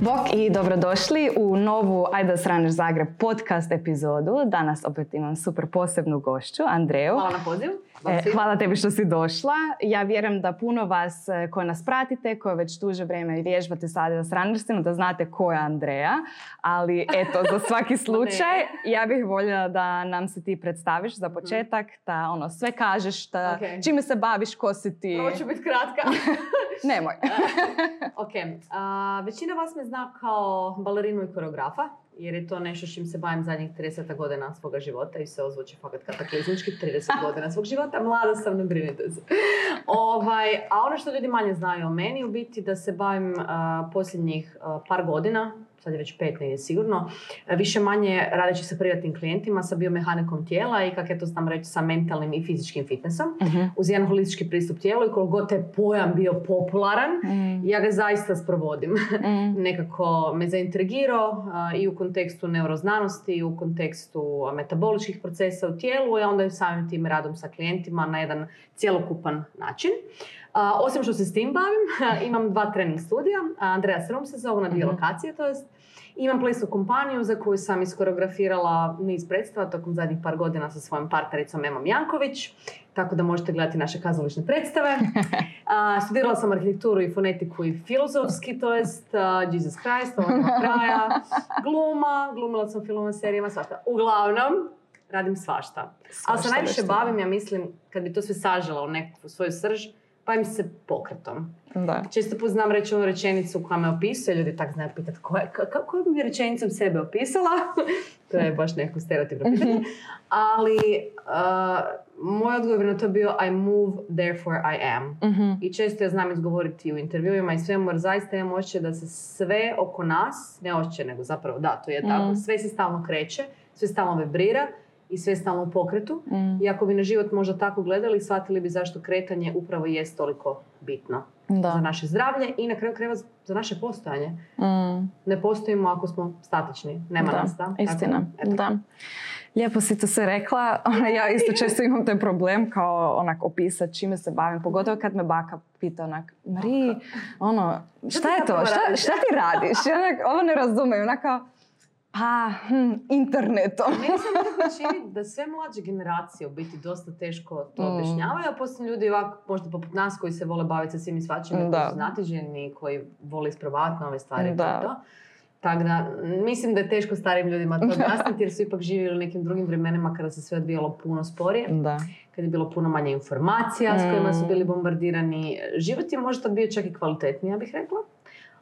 Bok i dobrodošli u novu Ajde Sraneš Zagreb podcast epizodu. Danas opet imam super posebnu gošću, Andreju. Hvala na pozivu. E, hvala tebi što si došla. Ja vjerujem da puno vas e, koji nas pratite, koji već duže vrijeme vježbate sada s Randersima, da znate ko je Andreja. Ali eto, za svaki slučaj, ja bih voljela da nam se ti predstaviš za početak, da ono, sve kažeš, da, Ok. čime se baviš, ko si ti. Prvo ću biti kratka. Nemoj. ok, a, većina vas me zna kao balerinu i koreografa, jer je to nešto čim se bavim zadnjih 30 godina svoga života i sve ovo zvuči fakat kataklizmički, 30 godina svog života, mlada sam, ne brinite se. Ovaj, a ono što ljudi manje znaju o meni, u biti da se bavim a, posljednjih a, par godina, sad je već pet negdje sigurno, više manje radeći sa privatnim klijentima, sa biomehanikom tijela i kako ja to znam reći sa mentalnim i fizičkim fitnessom Mhm. uz jedan holistički pristup tijelu i koliko god taj pojam bio popularan, Mm, ja ga zaista sprovodim. mm, Nekako me zaintrigirao i u kontekstu neuroznanosti, i u kontekstu metaboličkih procesa u tijelu, i onda i samim tim radom sa klijentima na jedan cjelokupan način. A, osim što se s tim bavim, imam dva trening studija, Andreja Srum se zove na dvije Mhm. lokacije, to jest imam plesnu kompaniju za koju sam iskoreografirala niz predstava tokom zadnjih par godina sa svojom partnericom Emom Janković, tako da možete gledati naše kazališne predstave. A, studirala sam arhitekturu i fonetiku i filozofski, to jest a, Jesus Christ, ovo kraja, gluma, glumila sam u filmovima, serijama, svašta. Uglavnom, radim svašta. Ali se Svašta najviše bavim, ja mislim, kad bi to sve sažela u neku svoju srž, bavim se pokretom. Da. Često put znam reći onu rečenicu koja me opisuje, ljudi tak znaju pitati ko je, ka- ka- kojom bi rečenicom sebe opisala. to je baš neko stereotipno pitanje. Ali uh, moj odgovor na to bio I move, therefore I am. Mhm. I često ja znam izgovoriti u intervjuima i svemu, jer zaista imam osjećaj da se sve oko nas, ne osjećaj, nego zapravo da, to je tako, Mm. sve se stalno kreće, sve stalno vibrira i sve stalno u pokretu. Mm. I ako bi na život možda tako gledali, shvatili bi zašto kretanje upravo jest toliko bitno za Da. naše zdravlje i na kraju krajeva za naše postojanje. Mm. Ne postojimo ako smo statični. Nema Da, nas, da? Istina, Tako, eto. da. Lijepo si to sve rekla. Ja isto često imam taj problem kao onak opisat čime se bavim. Pogotovo kad me baka pita onak, Mari, ono, šta je to? Šta, radiš?" šta ti radiš? I onak, ovo ne razumijem. Onak kao, pa, hm, internetom. Meni se nekako čini da sve mlađe generacije u biti dosta teško to Mm. objašnjavaju, a poslije ljudi ovako, možda poput nas koji se vole baviti sa svim i svačim, koji Da. su znatiženi, koji vole isprobavati nove stvari. i to Da. Tako da, mislim da je teško starim ljudima to objasniti jer su ipak živjeli u nekim drugim vremenima kada se sve odvijalo puno sporije. Da. kad je bilo puno manje informacija s kojima su Mm. bili bombardirani. Život je možda bio čak i kvalitetniji, ja bih rekla.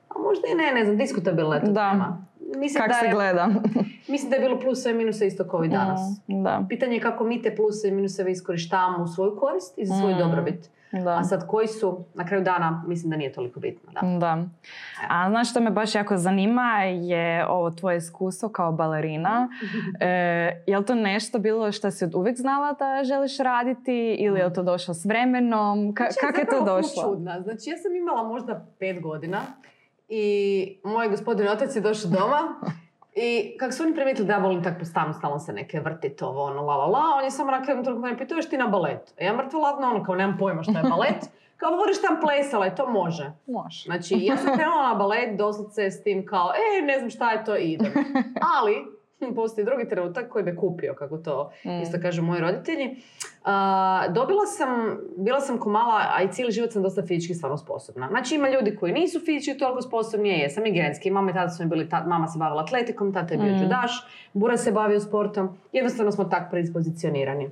A možda i ne, ne znam, diskutabilna je to Da. tema. Mislim Kak da, se je, gleda. mislim da je bilo plusa i minusa isto kao i danas. Mm, Da. Pitanje je kako mi te pluse i minuseve iskorištavamo u svoju korist i za svoju Mm. dobrobit. Da. A sad koji su, na kraju dana, mislim da nije toliko bitno. Da. Da. A znaš što me baš jako zanima je ovo tvoje iskustvo kao balerina. E, je li to nešto bilo što si od uvijek znala da želiš raditi ili je li to došlo s vremenom? Ka- Znači, kako je to došlo? čudna. Znači, ja sam imala možda pet godina i moj gospodin otac je došao doma i kako su oni primijetili da ja volim tako stalno, stalno se neke vrtit ovo, ono, la, la, la, on je samo na jednom trenutku mene pitao, "Ješ ti na balet? A ja mrtvo ladno, ono, kao nemam pojma što je balet. Kao, voliš tam plesala i to može. Može. Znači, ja sam krenula na balet doslovce s tim kao, e, ne znam šta je to, idem. Ali, postoji drugi trenutak koji me kupio, kako to Mm. isto kažu moji roditelji. A, dobila sam, bila sam ko mala, a i cijeli život sam dosta fizički stvarno sposobna. Znači ima ljudi koji nisu fizički toliko sposobni, ja jesam i genetski. Mama i tata su mi bili, ta- mama se bavila atletikom, tata je bio Mm. judaš, Bura se bavio sportom. Jednostavno smo tak predispozicionirani.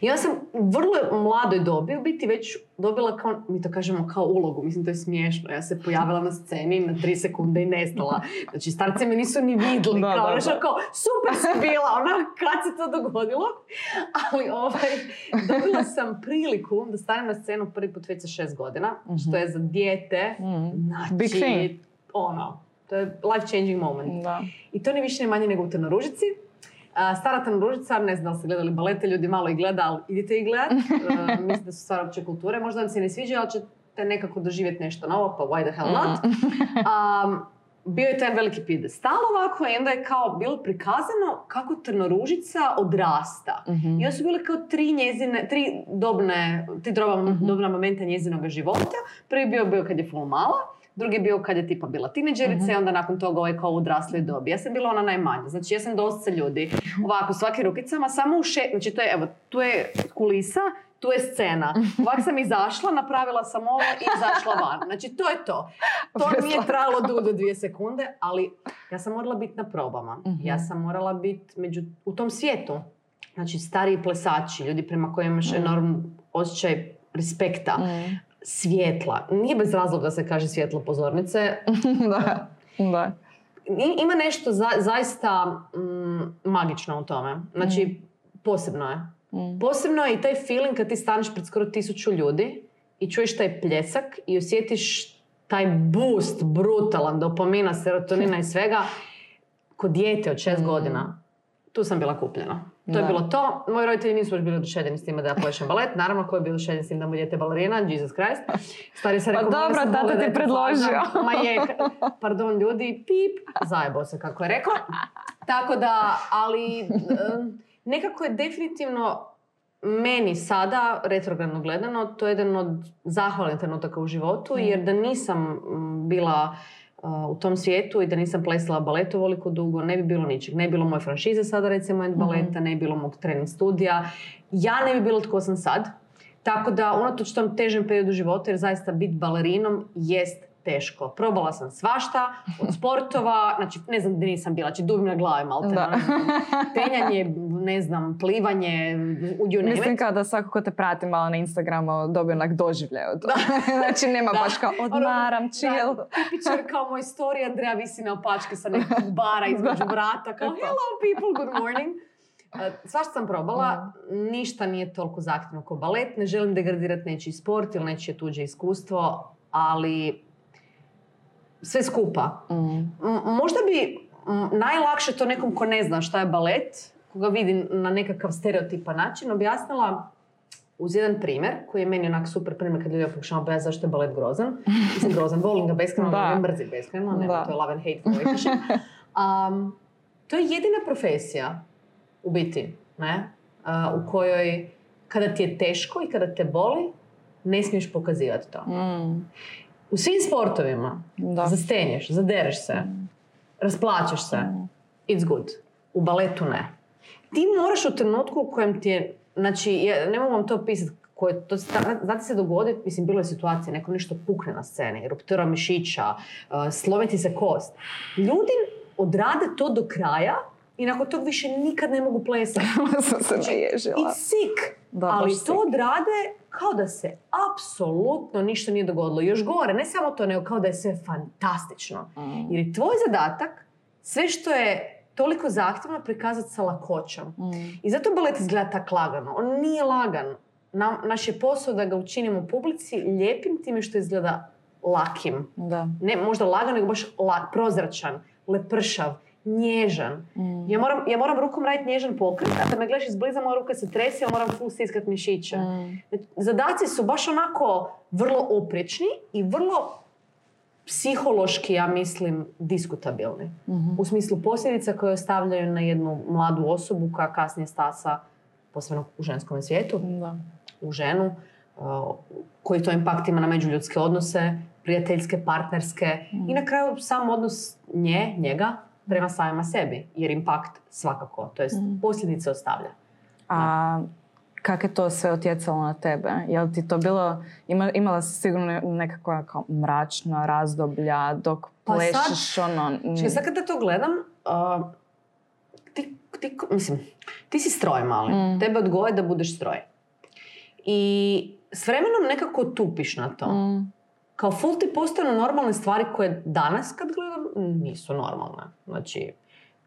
I ja sam u vrlo mladoj dobi u biti već dobila kao, mi to kažemo kao ulogu, mislim to je smiješno. Ja se pojavila na sceni na tri sekunde i nestala. Znači starci me nisu ni vidli, Da, kao, da, da. kao super si bila, ona kad se to dogodilo. Ali ovaj, dobila sam priliku da stanem na scenu prvi put već sa šest godina, što je za dijete, Mm. znači, Big thing. ono, to je life changing moment. Da. I to ni više ni manje nego u Trnoružici. Stara Trnoružica, ne znam da li ste gledali balete, ljudi malo i gleda, ali idite i gledat. Mislim da su stvar opće kulture. Možda vam se ne sviđa, ali ćete nekako doživjeti nešto novo, pa why the hell not. A, bio je taj veliki pidestal ovako i onda je kao bilo prikazano kako Trnoružica odrasta. Mhm. I onda su bile kao tri njezine, tri dobne, tri doba, Mhm. dobna momenta njezinog života. Prvi bio bio kad je full mala, drugi je bio kad je tipa bila tineđerica Mhm. i onda nakon toga ovaj kao u odrasloj dobi. Ja sam bila ona najmanja, znači ja sam dosta ljudi ovako svaki rukicama, samo u še... Znači to je, evo, tu je kulisa, tu je scena. Ovako sam izašla, napravila sam ovo i izašla van. Znači to je to. To nije trajalo dulje od dvije sekunde, ali ja sam morala biti na probama. Mhm. Ja sam morala biti među, u tom svijetu. Znači stariji plesači, ljudi prema kojima imaš Mhm. enorm osjećaj respekta, Mm. Svjetla. Nije bez razloga da se kaže svjetlo pozornice. da, da. I- Ima nešto za- zaista mm, magično u tome. Znači, posebno je. Mm. Posebno je i taj feeling kad ti staneš pred skoro tisuću ljudi i čuješ taj pljesak i osjetiš taj boost brutalan dopamina, serotonina i svega kod dijete od šest Mm. godina. Tu sam bila kupljena. To je Da. bilo to. Moji roditelji nisu baš bili oduševljeni s time da ja plešem balet. Naravno, ko je bio oduševljen s tim da mu dijete balerina? Jesus Christ. Stari se Pa rekao, dobro, "Molim vas, tata ti predložio." faza." Ma je, pardon ljudi, pip, zajebo se kako je rekao. Tako da, ali nekako je definitivno meni sada, retrogradno gledano, to je jedan od zahvalnih trenutaka u životu, jer da nisam mm, bila u tom svijetu i da nisam plesala balet ovoliko dugo, ne bi bilo ničeg. Ne bi bilo moje franšize sada, recimo, end baleta, ne bi bilo mog trening studija. Ja ne bi bilo tko sam sad. Tako da, unatoč tom težem periodu života, jer zaista biti balerinom jest teško. Probala sam svašta, od sportova, znači ne znam gdje nisam bila, znači dubim na glavi malte, Da. penjanje, ne znam, plivanje, you name Mislim kao da svako ko te prati malo na Instagramu dobije onak doživljaj od toga. znači nema Da. baš kao Ono, odmaram, chill. Da, tipičan kao moj story, Andreja visi na opačke sa nekog bara između vrata, kao hello people, good morning. Uh, Svašta sam probala, ništa nije toliko zahtjevno kao balet, ne želim degradirati nečiji sport ili nečije tuđe iskustvo, ali sve skupa. Mm. Možda bi m, najlakše to nekom ko ne zna šta je balet, koga vidi na nekakav stereotipan način, objasnila uz jedan primjer, koji je meni onak super primjer kad ljudi pokušamo objasniti zašto je balet grozan. Mislim grozan, volim ga beskreno, Da. mrzim beskreno, Da. to je love and hate. Um, to je jedina profesija, u biti, ne? Uh, u kojoj kada ti je teško i kada te boli, ne smiješ pokazivati to. Mm. U svim sportovima Da. zastenješ, zadereš se, rasplaćeš se, it's good. U baletu ne. Ti moraš u trenutku u kojem ti je, znači, ja ne mogu vam to pisati, koje, to, se- znate se dogoditi, mislim, bilo je situacije, neko nešto pukne na sceni, ruptura mišića, uh, slomi ti se kost. Ljudi odrade to do kraja i nakon tog više nikad ne mogu plesati. sam se naježila. It's sick. Da, ali baš to odrade kao da se apsolutno ništa nije dogodilo. Još gore, ne samo to, nego kao da je sve fantastično. Mm. Jer je tvoj zadatak sve što je toliko zahtjevno prikazati sa lakoćom. Mm. I zato balet izgleda tak lagano. On nije lagan. Na, naš je posao da ga učinimo publici lijepim time što izgleda lakim. Da. Ne možda lagan, nego baš la, prozračan, lepršav, nježan. Mm. Ja moram, ja moram rukom raditi nježan pokret, a kad me gledaš izbliza, moja ruka se trese, ja moram full stiskat mišiće. Mm. Zadaci su baš onako vrlo oprečni i vrlo psihološki, ja mislim, diskutabilni. Mhm. U smislu posljedica koje ostavljaju na jednu mladu osobu koja kasnije stasa, posebno u ženskom svijetu, Da. u ženu, uh, koji to impakt ima na međuljudske odnose, prijateljske, partnerske i na kraju sam odnos nje, njega, prema samima sebi. Jer impakt svakako, to jest posljedice ostavlja. A kako je to sve utjecalo na tebe? Je li ti to bilo, ima, imala si sigurno nekakva kao mračna razdoblja dok Pa sad- plešiš ono... mm, Čekaj, sad kada to gledam, uh, ti, ti, mislim, ti si stroj mali. Mm. Tebe odgoje da budeš stroj. I s vremenom nekako tupiš na to. mm, Kao full ti postanu normalne stvari koje danas kad gledam nisu normalne. Znači,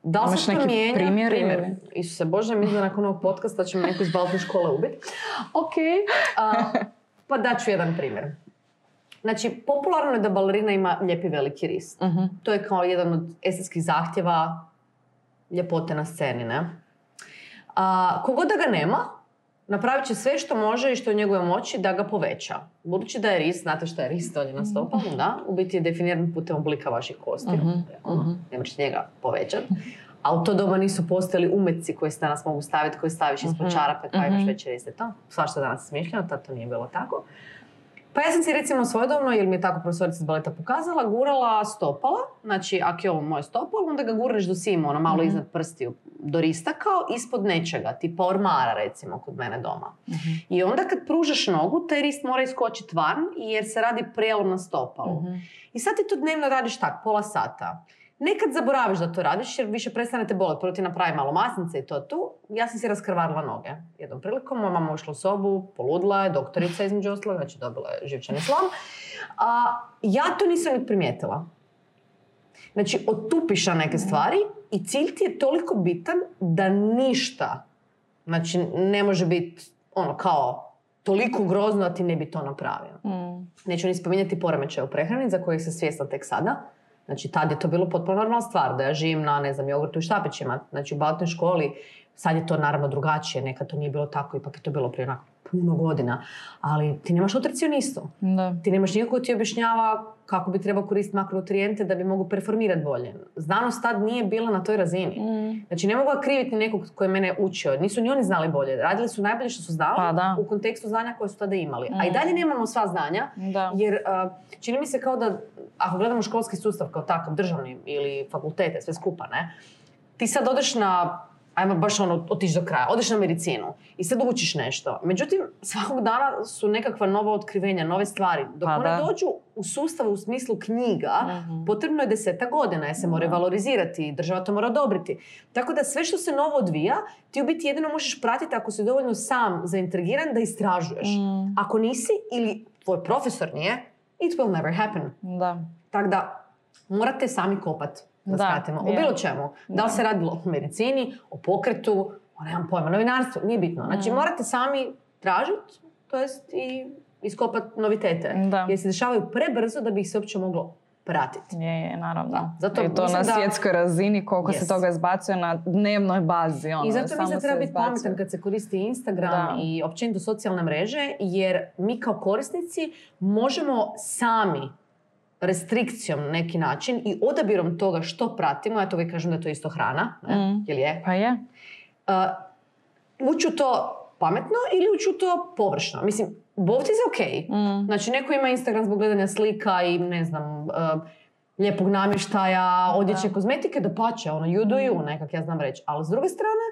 da li se to neki mijenja? primjer ili? Isuse Bože, mislim da nakon ovog podcasta će me neko iz baletne škole ubiti. Ok, a, pa daću jedan primjer. Znači, popularno je da balerina ima lijepi veliki ris. mhm. To je kao jedan od estetskih zahtjeva ljepote na sceni, ne? A, kogod da ga nema, napravit će sve što može i što je u njegovoj moći da ga poveća. Budući da je ris, znate što je ris dolje na stopalu, da, u biti je definiran putem oblika vaših kosti. Mhm, Ono, mhm. ne možeš njega povećati. A u to doba nisu postojali umetci koji se danas mogu staviti, koji staviš ispod Mhm, čarape, pa imaš mhm. veće riste. To, svašta danas smišljeno, tad to nije bilo tako. Pa ja sam si recimo svojedobno, jer mi je tako profesorica iz baleta pokazala, gurala stopala. Znači, ako je ovo moje stopalo, onda ga gurneš do sima, ono malo Mhm. iznad prstiju, do rista kao ispod nečega, tipa ormara recimo kod mene doma. Mhm. I onda kad pružaš nogu, taj rist mora iskočiti van jer se radi prijelom na stopalu. Mhm. I sad ti to dnevno radiš tak, pola sata. Nekad zaboraviš da to radiš jer više prestanete boliti. Prvo ti napravi malo masnice i to tu. Ja sam si raskrvarila noge. Jednom prilikom moja mama ušla u sobu, poludla je, doktorica između ostalog, znači dobila je živčani slom. A, ja to nisam ni primijetila. Znači, otupiš na neke stvari i cilj ti je toliko bitan da ništa, znači ne može biti ono kao toliko grozno da ti ne bi to napravio. Mm. Neću ni spominjati poremećaje u prehrani za kojih sam svjesna tek sada. Znači, tad je to bilo potpuno normalna stvar, da ja živim na, ne znam, jogurtu i štapićima. Znači, u baletnoj školi, sad je to naravno drugačije, nekad to nije bilo tako, ipak je to bilo prije onako puno godina. Ali ti nemaš nutricionistu. Da. Ti nemaš nikog ko ti objašnjava kako bi trebao koristiti makronutrijente da bi mogu performirati bolje. Znanost tad nije bila na toj razini. Mm. Znači, ne mogu kriviti nekog koji je mene učio. Nisu ni oni znali bolje. Radili su najbolje što su znali Pa da. u kontekstu znanja koje su tada imali. A i Mm. dalje nemamo sva znanja, Da. jer uh, čini mi se kao da, ako gledamo školski sustav kao takav, državni ili fakultete, sve skupa, ne, ti sad odeš na, ajmo baš ono, otići do kraja, odeš na medicinu i sad učiš nešto. Međutim, svakog dana su nekakva nova otkrivenja, nove stvari. Dok Pa one dođu u sustavu u smislu knjiga, Mhm. potrebno je deseta godina jer se mora valorizirati, država to mora odobriti. Tako da sve što se novo odvija, ti u biti jedino možeš pratiti ako si dovoljno sam zaintrigiran da istražuješ. Mm. Ako nisi ili tvoj profesor nije, it will never happen. Da. Tako da morate sami kopat, da, Da, skratimo. O bilo čemu. Da li se radilo o medicini, o pokretu, o nemam pojma, novinarstvu, nije bitno. Znači morate sami tražiti, to jest i iskopat novitete. Da. Jer se dešavaju prebrzo da bi ih se uopće moglo pratiti. Je, je, naravno. Da, zato I to na da- svjetskoj razini, koliko se Yes. toga izbacuje na dnevnoj bazi. Ono, I zato mislim da se treba biti pametan kad se koristi Instagram Da. i općenito socijalne mreže, jer mi kao korisnici možemo sami restrikcijom na neki način i odabirom toga što pratimo, ja to uvijek kažem da je to isto hrana, ne? Mm. jel je, Pa je. uh, ući u to pametno ili ući u to površno. Mislim, both is ok. Mm. Znači, neko ima Instagram zbog gledanja slika i ne znam, uh, lijepog namještaja, odjeće, Da. kozmetike, da pače, ono, you do you, nekak ja znam reći. Ali s druge strane,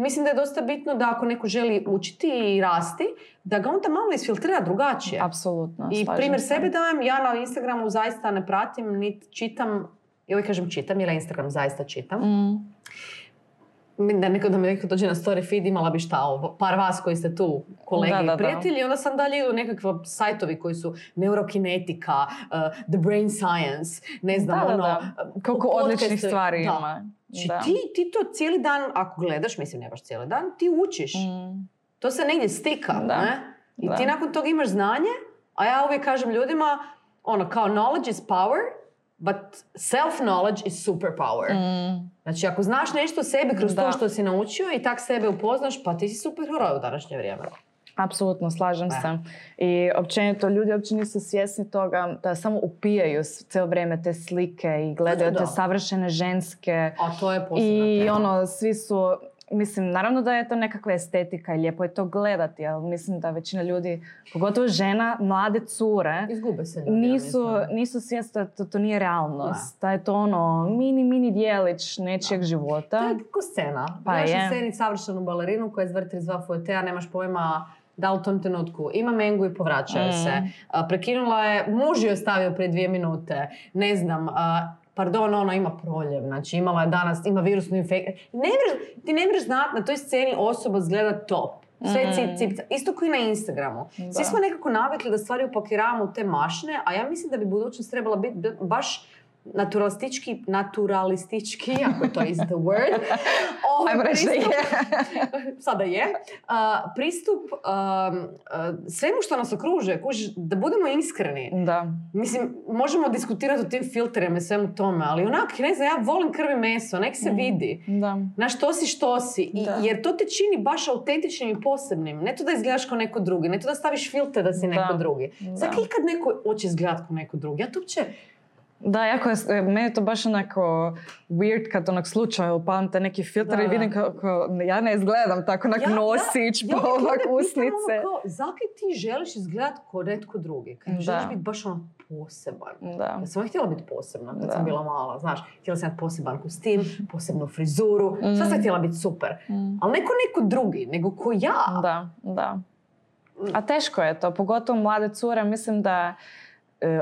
mislim da je dosta bitno da ako neko želi učiti i rasti, da ga onda malo isfiltrira drugačije. Apsolutno. I primjer se. sebe dajem, ja na Instagramu zaista ne pratim, niti čitam, i uvijek kažem čitam, jer ja Instagram zaista čitam. Mm. Da neko da mi neko dođe na story feed, imala bi šta ovo, par vas koji ste tu, kolege Da, i prijatelji, onda sam dalje idu nekakva sajtovi koji su neurokinetika, uh, the brain science, ne znam, ono... da. Koliko odličnih stvari da. ima. Znači, Da. ti, ti to cijeli dan, ako gledaš, mislim ne baš cijeli dan, ti učiš. Mm. To se negdje stika, Da. ne? I Da. ti nakon toga imaš znanje, a ja uvijek kažem ljudima, ono, kao knowledge is power, but self-knowledge is superpower. Mm. Znači, ako znaš nešto o sebi kroz to što si naučio i tak sebe upoznaš, pa ti si super heroj u današnje vrijeme. Apsolutno, slažem Da. se. I općenito, ljudi uopće nisu svjesni toga da samo upijaju cijelo vrijeme te slike i gledaju Da, da, da. te savršene ženske. A to je I tema. ono, svi su, mislim, naravno da je to nekakva estetika i lijepo je to gledati, ali mislim da većina ljudi, pogotovo žena, mlade cure, Izgube se ljudi, ja nisu, mislim. nisu svjesni da to, to nije realnost. Da je to ono mini, mini dijelić nečijeg To života. je ko scena. Pa Imaš je. u sceni savršenu balerinu koja izvrti 32 fuetea, nemaš pojma da u tom trenutku ima mengu i povraćaju Mm. se. A, prekinula je, muž je stavio prije dvije minute, ne znam, a, pardon, ono ima proljev, znači imala je danas, ima virusnu infekciju. Ne mreš, ti ne mreš znati, na toj sceni osoba zgleda top. Sve Mm. cip, cip, isto kao i na Instagramu. Da. Svi smo nekako navikli da stvari upakiravamo u te mašne, a ja mislim da bi budućnost trebala biti baš naturalistički, naturalistički, ako to is the word, ovaj Ajmo reći da pristup- je. sada je, a, pristup a, a, svemu što nas okružuje, kužiš, da budemo iskreni. Da. Mislim, možemo diskutirati o tim filterima i svemu tome, ali onak, ne znam, ja volim krvi meso, nek se vidi. Da. Znaš, što si što si. I, Da. jer to te čini baš autentičnim i posebnim. Ne to da izgledaš kao neko drugi, ne to da staviš filter da si Da. neko drugi. Sad ikad neko hoće izgledati kao neko drugi. Ja to uopće... Da, jako je, e, meni je to baš onako weird kad onak slučajno upalim te neki filter Da, i vidim kako, ja ne izgledam tako onak Ja- ja- nosić, ja usnice. ono kao, zakaj ti želiš izgledat kao netko drugi? Kad Da. želiš biti baš ono poseban. Da. Ja sam htjela biti posebna kad Da. sam bila mala, znaš. Htjela sam poseban kostim, posebnu frizuru, sve sam Mm. htjela biti super. Mm. Ali neko neko drugi, nego ko ja. Da, da. A teško je to, pogotovo mlade cure. Mislim da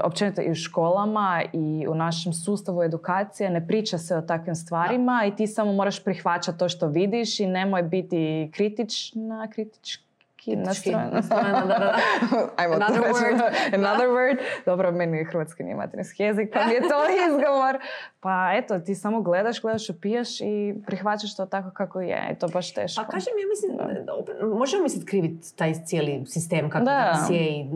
općenito i u školama i u našem sustavu edukacije ne priča se o takvim stvarima i ti samo moraš prihvaćati to što vidiš i nemoj biti kritična, kritički Kritički nastrojena. nastrojena, da, da. Ajmo to Another reći. word. Another word. Dobro, meni je hrvatski nije materinski jezik, pa mi je to izgovor. Pa eto, ti samo gledaš, gledaš, opijaš i prihvaćaš to tako kako je. I to baš teško. Pa kažem, ja mislim, da, možemo misliti krivit taj cijeli sistem kako Da. danas je i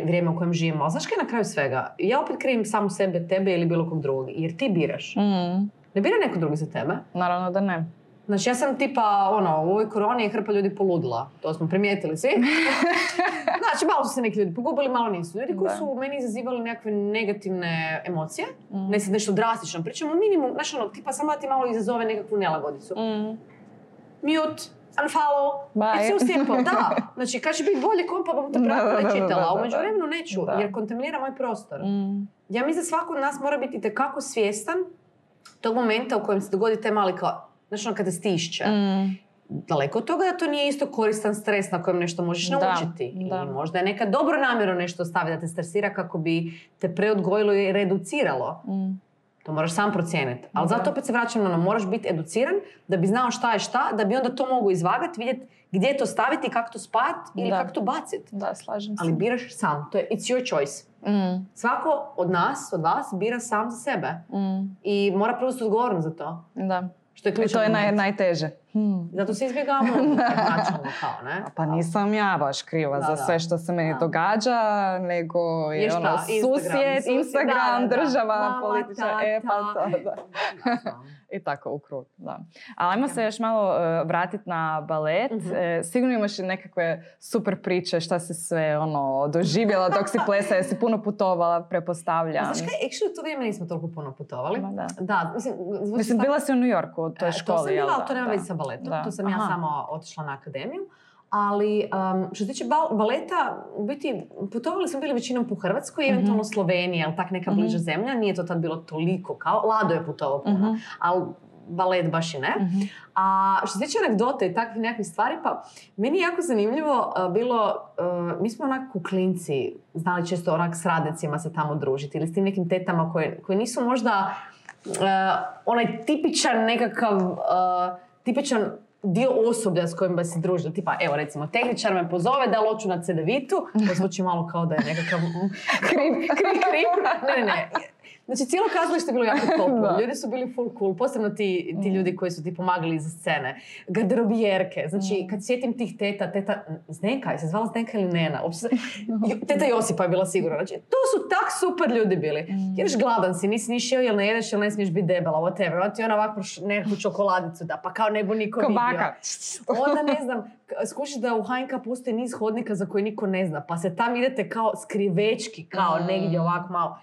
vrijeme u kojem živimo. Ali znaš kaj na kraju svega? Ja opet krivim samu sebe, tebe ili bilo kog drugog. Jer ti biraš. Mm, Ne bira neko drugi za tebe. naravno da ne. Znači, ja sam tipa, ono, u ovoj koroni je hrpa ljudi poludila. To smo primijetili svi. znači, malo su se neki ljudi pogubili, malo nisu. Ljudi koji su u meni izazivali nekakve negativne emocije. Mm. Ne sad nešto drastično. Pričamo minimum, znaš ono, tipa samo da ti malo izazove nekakvu nelagodicu. Mm. Mute, unfollow, Bye. it's so simple, da. Znači, kad će biti bolje kompa, bom te da, čitala, a u da, međuvremenu neću, Da. jer kontaminira moj prostor. Mm. Ja mislim da svako od nas mora biti itekako svjestan tog momenta u kojem se dogodi taj mali kao, znaš ono kada stišće. Mm. Daleko od toga da to nije isto koristan stres na kojem nešto možeš Da, naučiti. da. I možda je neka dobro namjerno nešto staviti da te stresira kako bi te preodgojilo i reduciralo. Mm. To moraš sam procijeniti. Ali Da. zato opet se vraćam na ono, moraš biti educiran da bi znao šta je šta, da bi onda to mogu izvagati, vidjeti gdje to staviti, kako to spajati ili Da. kako to baciti. Da, slažem se. Ali biraš sam. To je it's your choice. Mm. Svako od nas, od vas, bira sam za sebe. Mm. I mora preuzeti odgovornost za to. Da. Što je I to je naj, najteže. Hmm. Zato se izbjegavamo kao, ne? Pa nisam ja baš kriva Da, za sve što se meni Da. događa, nego je Je šta? ono Instagram, susjed, susjed, Instagram, da, država, političar, e pa to, da. I tako u krug, da. Ali ajmo se još malo uh, vratiti na balet. Mhm. E, sigurno imaš i nekakve super priče šta si sve ono, doživjela dok si plesala, jesi puno putovala, pretpostavljam. Znaš kaj, actually u to vrijeme nismo toliko puno putovali. Ma da. Da, mislim, Mislim, tako- bila si u New Yorku, u toj E, školi, To sam bila, ali to nema veze sa baletom. Da. To sam ja Aha. samo otišla na akademiju. Ali um, što se tiče bal- baleta, u biti putovali smo bili većinom po Hrvatskoj, Mhm. eventualno Sloveniji, ali tak neka Mhm. bliža zemlja. Nije to tad bilo toliko kao, Lado je putovao puno, Mhm. ali balet baš i ne. Mhm. A što se tiče anegdote i takvih nekakvih stvari, pa meni je jako zanimljivo a, bilo, a, mi smo onako klinci znali često onak s radnicima se tamo družiti ili s tim nekim tetama koje, koje nisu možda a, onaj tipičan nekakav, a, tipičan dio osoblja s kojim bi se družili. Tipa, evo recimo, tehničar me pozove da loću na cedevitu, to zvuči malo kao da je nekakav krip, krip, krip. Ne, ne, ne. Znači, cijelo kazalište je bilo jako toplo. Ljudi su bili full cool, posebno ti, ti ljudi koji su ti pomagali iza scene. Garderobijerke. Znači, kad sjetim tih teta, teta Zdenka, je se zvala Zdenka ili Nena? Uopće Teta Josipa je bila sigurna. Znači, to su tak super ljudi bili. Jer gladan si, nisi ni šio jel ne jedeš, jel ne smiješ biti debela, whatever. Onda ti ona ovako nekakvu čokoladicu da, pa kao ne bu niko Ko vidio. Onda ne znam, skušiš da u HNK postoji niz hodnika za koje niko ne zna, pa se tam idete kao skrivečki, kao Mm. negdje ovako malo.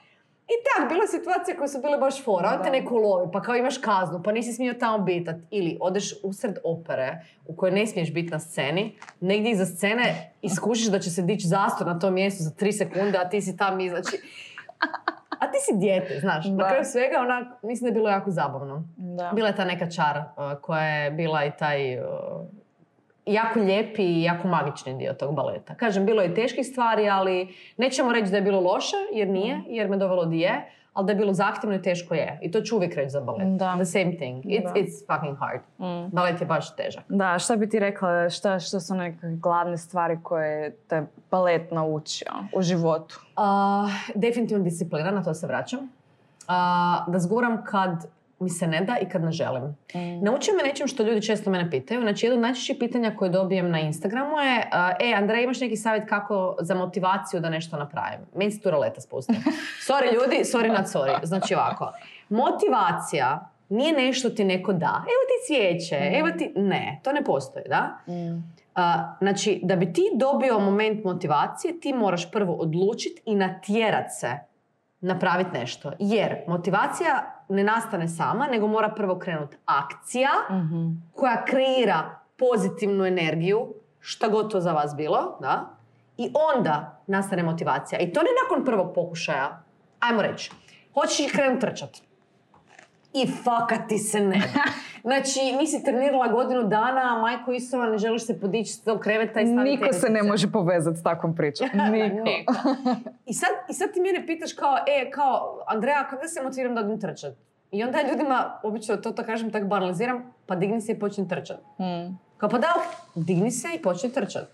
I tak, bile situacije koje su bile baš fora, onda te neko lovi, pa kao imaš kaznu, pa nisi smio tamo bitat. Ili odeš usred opere u kojoj ne smiješ biti na sceni, negdje iza scene i skušiš da će se dići zastor na tom mjestu za tri sekunde, a ti si tam i znači... A ti si dijete, znaš. Na Da. kraju svega, onak, mislim da je bilo jako zabavno. Da. Bila je ta neka čar uh, koja je bila i taj uh, jako lijepi i jako magični dio tog baleta. Kažem, bilo je teških stvari, ali nećemo reći da je bilo loše, jer nije, jer me dovelo di je, ali da je bilo zahtjevno i teško je. I to ću uvijek reći za balet. Da. The same thing. It's, Da. it's fucking hard. Mm. Balet je baš težak. Da, šta bi ti rekla, šta, što su neke glavne stvari koje te balet naučio u životu? Uh, definitivno disciplina, na to se vraćam. a, da zguram kad mi se ne da i kad ne želim. Mm. Naučio me nečem što ljudi često mene pitaju. Znači, jedno od najčešćih pitanja koje dobijem na Instagramu je a, E, Andrej, imaš neki savjet kako za motivaciju da nešto napravim? Meni se tu roleta spusti. Sorry ljudi, sorry not sorry. Znači ovako, motivacija nije nešto ti neko da. Evo ti cvijeće, evo ti... Ne, to ne postoji, da? Mm. A, znači, da bi ti dobio moment motivacije, ti moraš prvo odlučiti i natjerat se napraviti nešto. Jer motivacija ne nastane sama, nego mora prvo krenuti akcija Mhm. koja kreira pozitivnu energiju, šta god to za vas bilo, da? I onda nastane motivacija. I to ne nakon prvog pokušaja. Ajmo reći, hoćeš krenuti trčat. I fakat ti se ne da. Znači, nisi trenirala godinu dana, a majko Isova, ne želiš se podići s tog kreveta i staviti Niko se ne može povezati s takvom pričom. Niko. Niko. I sad, I sad ti mene pitaš kao, e, kao, Andreja, kako se motiviram da odem trčat? I onda ljudima, obično to to kažem, tako banaliziram, pa digni se i počni trčat. Mm. Kao pa da, digni se i počni trčat.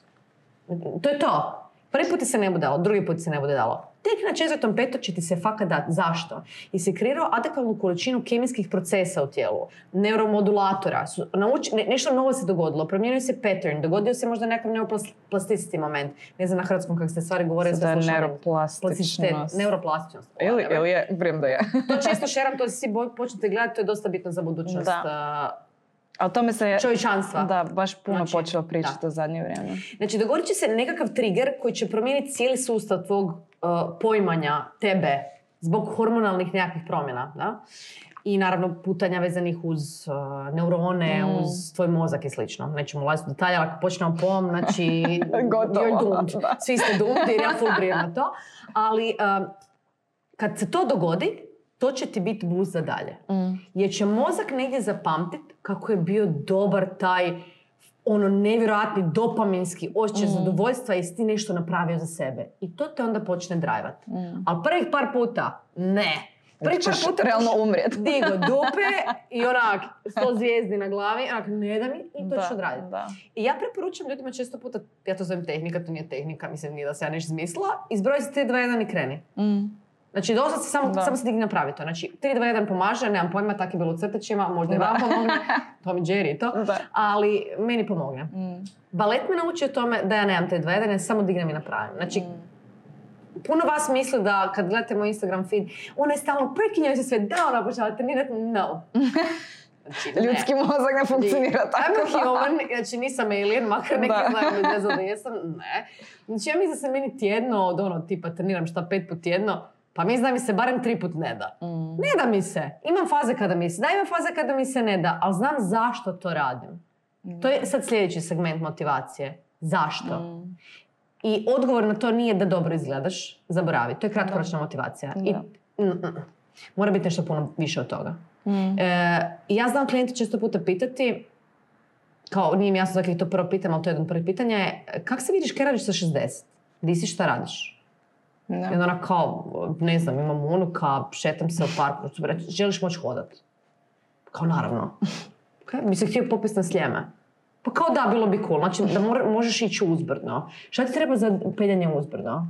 To je to. Prvi put ti se ne bude dalo, drugi put se ne bude dalo. Tek na četvrtom, petom će ti se fakat dat. Zašto? I si kreirao adekvatnu količinu kemijskih procesa u tijelu, neuromodulatora, su, nauči, ne- nešto novo se dogodilo, promijenio se pattern, dogodio se možda nekakav neuroplasticity moment. Ne znam na hrvatskom kako ste stvari govore, Da je slušam. neuroplastičnost. Neuroplastičnost. Ili, ili je, vrim da je. To često šeram, to svi boj- počnete gledati, to je dosta bitno za budućnost A o tome se je, uh, čovječanstva. da, baš puno Znači, počelo pričati da. u zadnje vrijeme. Znači, dogodit će se nekakav trigger koji će promijeniti cijeli sustav tvog uh, poimanja tebe zbog hormonalnih nekakvih promjena. Da? I naravno putanja vezanih uz uh, neurone, Mm. uz tvoj mozak i slično. Nećemo ulaziti u detalje, ako počnemo po ovom, znači Gotovo, you're doomed. Svi ste doomed jer ja full na to. Ali um, kad se to dogodi, to će ti biti boost za dalje. Mm. Jer će mozak negdje zapamtit kako je bio dobar taj ono nevjerojatni dopaminski osjećaj zadovoljstva jer si ti nešto napravio za sebe. I to te onda počne drajvat. Mm. Ali prvih par puta, ne. Prvih par puta realno umrijet. Digo dupe i onak sto zvijezdi na glavi, onak ne da mi i to Da, ću odraditi. da. I ja preporučujem ljudima često puta, ja to zovem tehnika, to nije tehnika, mislim nije da se ja nešto izmislila, izbroj se 3, 2, 1 i kreni. Mm. Znači, dosad se samo, Da. samo se digni napravi to. Znači, 3, 2, 1 pomaže, nemam pojma, tak je bilo u crtećima, možda i Da. vam pomogne, Tom i Jerry i to, Da. ali meni pomogne. Mm. Balet me naučio tome da ja nemam 3, 2, 1, ja samo dignem i napravim. Znači, Mm. puno vas misli da kad gledate moj Instagram feed, ona je stalno prekinjaju se sve, da ona počela trenirati, no. Znači, ne. Ljudski mozak ne funkcionira tako. I'm human, znači nisam alien, makar neki Da. znaju veze da jesam, ne. Znači ja mislim da se meni tjedno od ono tipa treniram šta pet put tjedno, pa mislim da mi se barem tri put ne da. Mm. Ne da mi se. Imam faze kada mi se da, imam faze kada mi se ne da, ali znam zašto to radim. To je sad sljedeći segment motivacije. Zašto? Mm. I odgovor na to nije da dobro izgledaš, zaboravi. To je kratkoročna motivacija. I. Mm, mm, mm. Mora biti nešto puno više od toga. Mm. E, ja znam klijenti često puta pitati, kao nije mi jasno dakle to prvo pitam, ali to je jedno od prvih pitanja je, kak se vidiš kaj radiš sa 60? Di si šta radiš? Da. I onda ona kao, ne znam, imam unuka, šetam se u parku, bi reći, želiš moći hodat? Kao naravno. Kaj, bi se htio popis na sljeme. Pa kao da, bilo bi cool. Znači da mora- možeš ići uzbrdo. Šta ti treba za peljanje uzbrdo?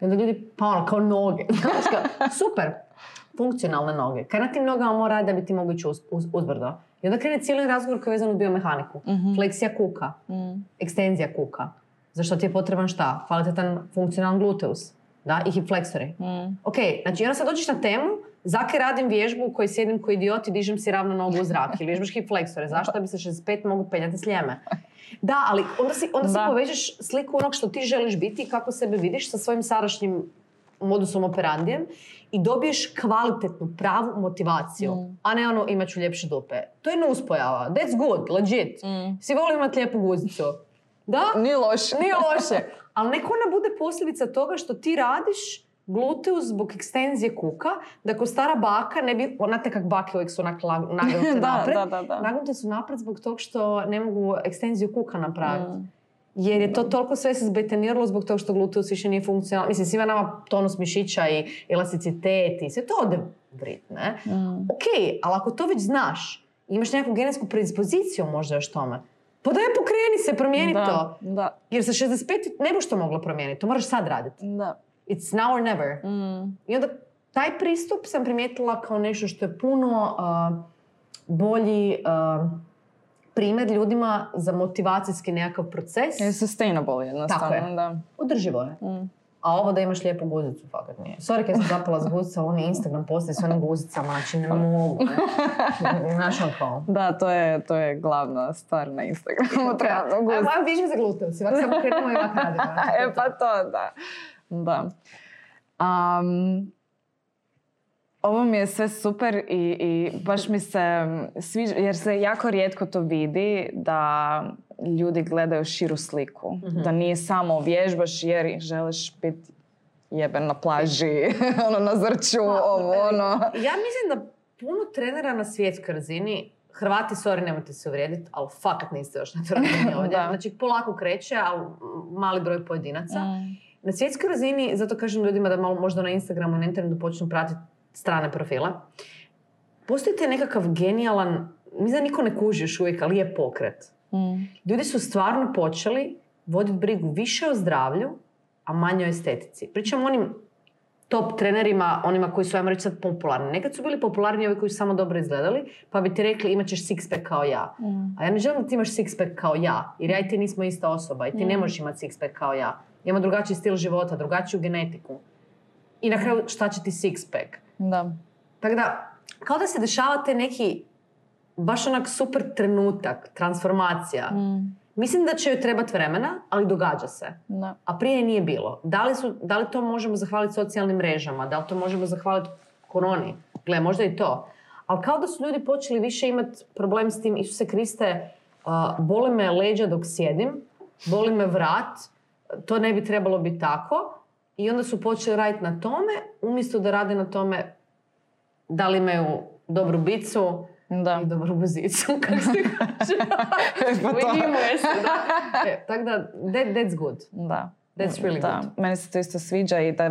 I onda ljudi, pa ono, kao noge. Super, funkcionalne noge. Kaj na tim nogama mora raditi da bi ti mogu ići uz, uz- uzbrdo? I onda krene cijeli razgovor koji je vezan u biomehaniku. Mhm. Fleksija kuka, Mm. ekstenzija kuka. Zašto ti je potreban šta? Kvalitetan funkcionalan gluteus. Da, i hip fleksori. Mm. Ok, znači onda sad dođeš na temu, zake radim vježbu u kojoj sjedim ko idiot i dižem si ravno nogu u zrak ili vježbaš hip fleksore. Zašto bi se 65 mogu penjati s ljeme? Da, ali onda si, onda si povežeš sliku onog što ti želiš biti i kako sebe vidiš sa svojim sadašnjim modusom operandijem i dobiješ kvalitetnu, pravu motivaciju, Mm. a ne ono imat ću ljepše dupe. To je nuspojava. That's good, legit. Mm. Svi vole imati lijepu guzicu. Da? Nije loše. Nije loše. Ali neko ona bude posljedica toga što ti radiš gluteus zbog ekstenzije kuka, da ko stara baka ne bi, znate kak bake uvijek su onak lag- nagnute Da, napred, da, da, da. nagnute su napred zbog tog što ne mogu ekstenziju kuka napraviti. Mm. Jer je to toliko sve se zbetoniralo zbog toga što gluteus više nije funkcionalan. Mislim, svima nama tonus mišića i elasticitet i sve to ode vrit, ne? Mm. Ok, ali ako to već znaš, imaš nekakvu genetsku predispoziciju možda još tome, pa daj pokreni se, promijeni Da, to. Da, Jer sa 65 ne boš to mogla promijeniti, to moraš sad raditi. da. It's now or never. Mm. I onda taj pristup sam primijetila kao nešto što je puno a, bolji a, primjer ljudima za motivacijski nekakav proces. Je sustainable jednostavno, Tako je. da. Održivo je. Mm. A ovo da imaš lijepu guzicu, fakat nije. Sorry kad sam zapala s guzicama, oni Instagram postoji s onim guzicama, znači ne mogu. Znaš ono kao. Da, to je, to je glavna stvar na Instagramu. Treba Ajmo, gust. ajmo vižme za gluteus, ovak samo krenemo i ovak radimo. znači, E pa to, da. Da. Am, ovo mi je sve super i, i baš mi se sviđa, jer se jako rijetko to vidi da ljudi gledaju širu sliku. Da nije samo vježbaš jer želiš biti jeben na plaži, ono na zrću, ovo, ono. Ja mislim da puno trenera na svjetskoj razini, Hrvati, sorry, nemojte se uvrijediti, ali fakat niste još na toj ovdje. Znači, polako kreće, ali mali broj pojedinaca. Mm. Na svjetskoj razini, zato kažem ljudima da malo možda na Instagramu i na internetu počnu pratiti strane profile. Postoji taj nekakav genijalan, mislim da niko ne kuži još uvijek, ali je pokret. Mm. Ljudi su stvarno počeli voditi brigu više o zdravlju, a manje o estetici. Pričam onim top trenerima, onima koji su, ajmo reći sad, popularni. Nekad su bili popularni ovi koji su samo dobro izgledali, pa bi ti rekli imat ćeš six pack kao ja. Mm. A ja ne želim da ti imaš six pack kao ja, jer ja i ti nismo ista osoba i ti ne možeš imati six pack kao ja. Imamo drugačiji stil života, drugačiju genetiku. I na kraju šta će ti six pack? Da. Tako da, kao da se dešava taj neki baš onak super trenutak, transformacija. Mm. Mislim da će joj trebati vremena, ali događa se. Da. A prije nije bilo. Da li, su, da li to možemo zahvaliti socijalnim mrežama? Da li to možemo zahvaliti koroni? Gle, možda i to. Ali kao da su ljudi počeli više imati problem s tim, Isuse Kriste, uh, boli me leđa dok sjedim, boli me vrat, to ne bi trebalo biti tako. I onda su počeli raditi na tome, umjesto da rade na tome da li imaju dobru bicu Da. i dobru buzicu, kako se kaže. Ujedinjuje se, da. E, tako da, that, that's good. Da. That's really da. good. Meni se to isto sviđa i da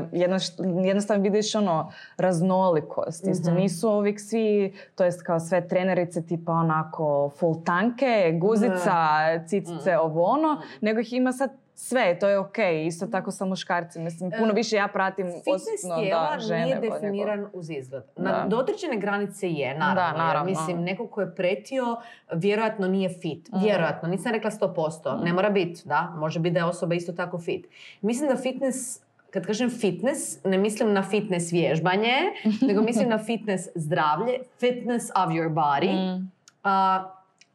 jednostavno vidiš ono raznolikost. Isto Mhm. nisu uvijek svi, to jest kao sve trenerice tipa onako full tanke, guzica, cicice, Mhm. ovo ono, nego ih ima sad sve, to je ok. Isto tako sa muškarcima. Mislim, puno E, više ja pratim Fitness osobno tijela da, žene. nije nego- definiran uz izgled. Na do određene granice je, naravno. Da, jer naravno. mislim, neko ko je pretio, vjerojatno nije fit. Mm. Vjerojatno, nisam rekla 100%. Ne mora biti, da. Može biti da je osoba isto tako fit. Mislim da fitness, kad kažem fitness, ne mislim na fitness vježbanje, nego mislim na fitness zdravlje, fitness of your body. Mm, A,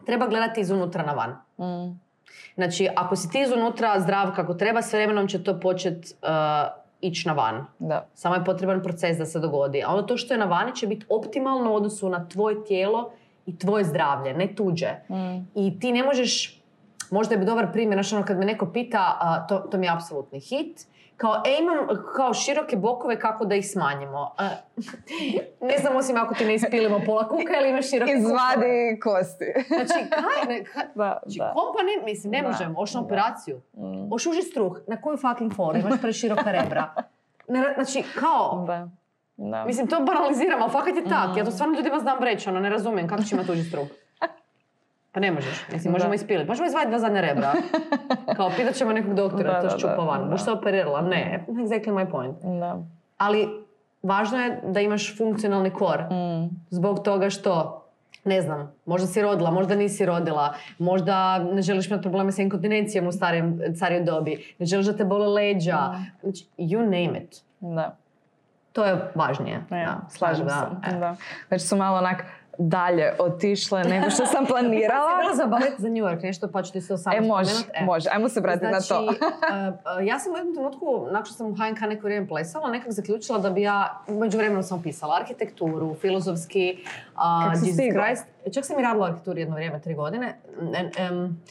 treba gledati izunutra na van. mm, Znači, ako si ti izunutra zdrav kako treba, s vremenom će to početi ići na van. da. Samo je potreban proces da se dogodi. A ono to što je na vani će biti optimalno u odnosu na tvoje tijelo i tvoje zdravlje, ne tuđe. Mm, I ti ne možeš, možda je dobar primjer, znači ono kad me neko pita, a, to, to mi je apsolutni hit, kao, e, imam kao široke bokove, kako da ih smanjimo? A, ne znam, osim ako ti ne ispilimo pola kuka ili imaš široke. Izvadi kosti. Znači, kaj, ne, kaj, da, Znači, da. kompa ne, mislim, ne Da, možemo, oš na operaciju. Mm, Oš uži struh, na koju fucking foru, imaš preširoka rebra. Ne, znači, kao, da. Da. mislim, to banaliziram, ali fakat je tak. Mm. Ja to stvarno ljudima znam reći, ono, ne razumijem, kako će imati uži struh. Pa ne možeš, mislim, možemo Da. ispiliti. Možemo izvaditi dva zadnja rebra. Kao, pitat ćemo nekog doktora, Da, to ščupa van. da. Boš se operirala? Ne, exactly my point. Da. Ali, važno je da imaš funkcionalni kor. Mm, Zbog toga što, ne znam, možda si rodila, možda nisi rodila, možda ne želiš imati probleme sa inkontinencijom u starijem, starijoj dobi, ne želiš da te bole leđa, znači, you name it. da. To je važnije. Ja, da. slažem Da, se. Da. Već su malo onak dalje otišle nego što sam planirala. sam bila za balet za New York, nešto pa ću ti se samo E, može. E. može. Ajmo se vratiti na to. Znači, uh, uh, ja sam u jednom trenutku, nakon što sam u HNK neko vrijeme plesala, nekako zaključila da bi ja, među vremenu sam pisala arhitekturu, filozofski, uh, Kako Jesus stigla? Christ. Čak sam i radila arhitekturu jedno vrijeme, tri godine. Em,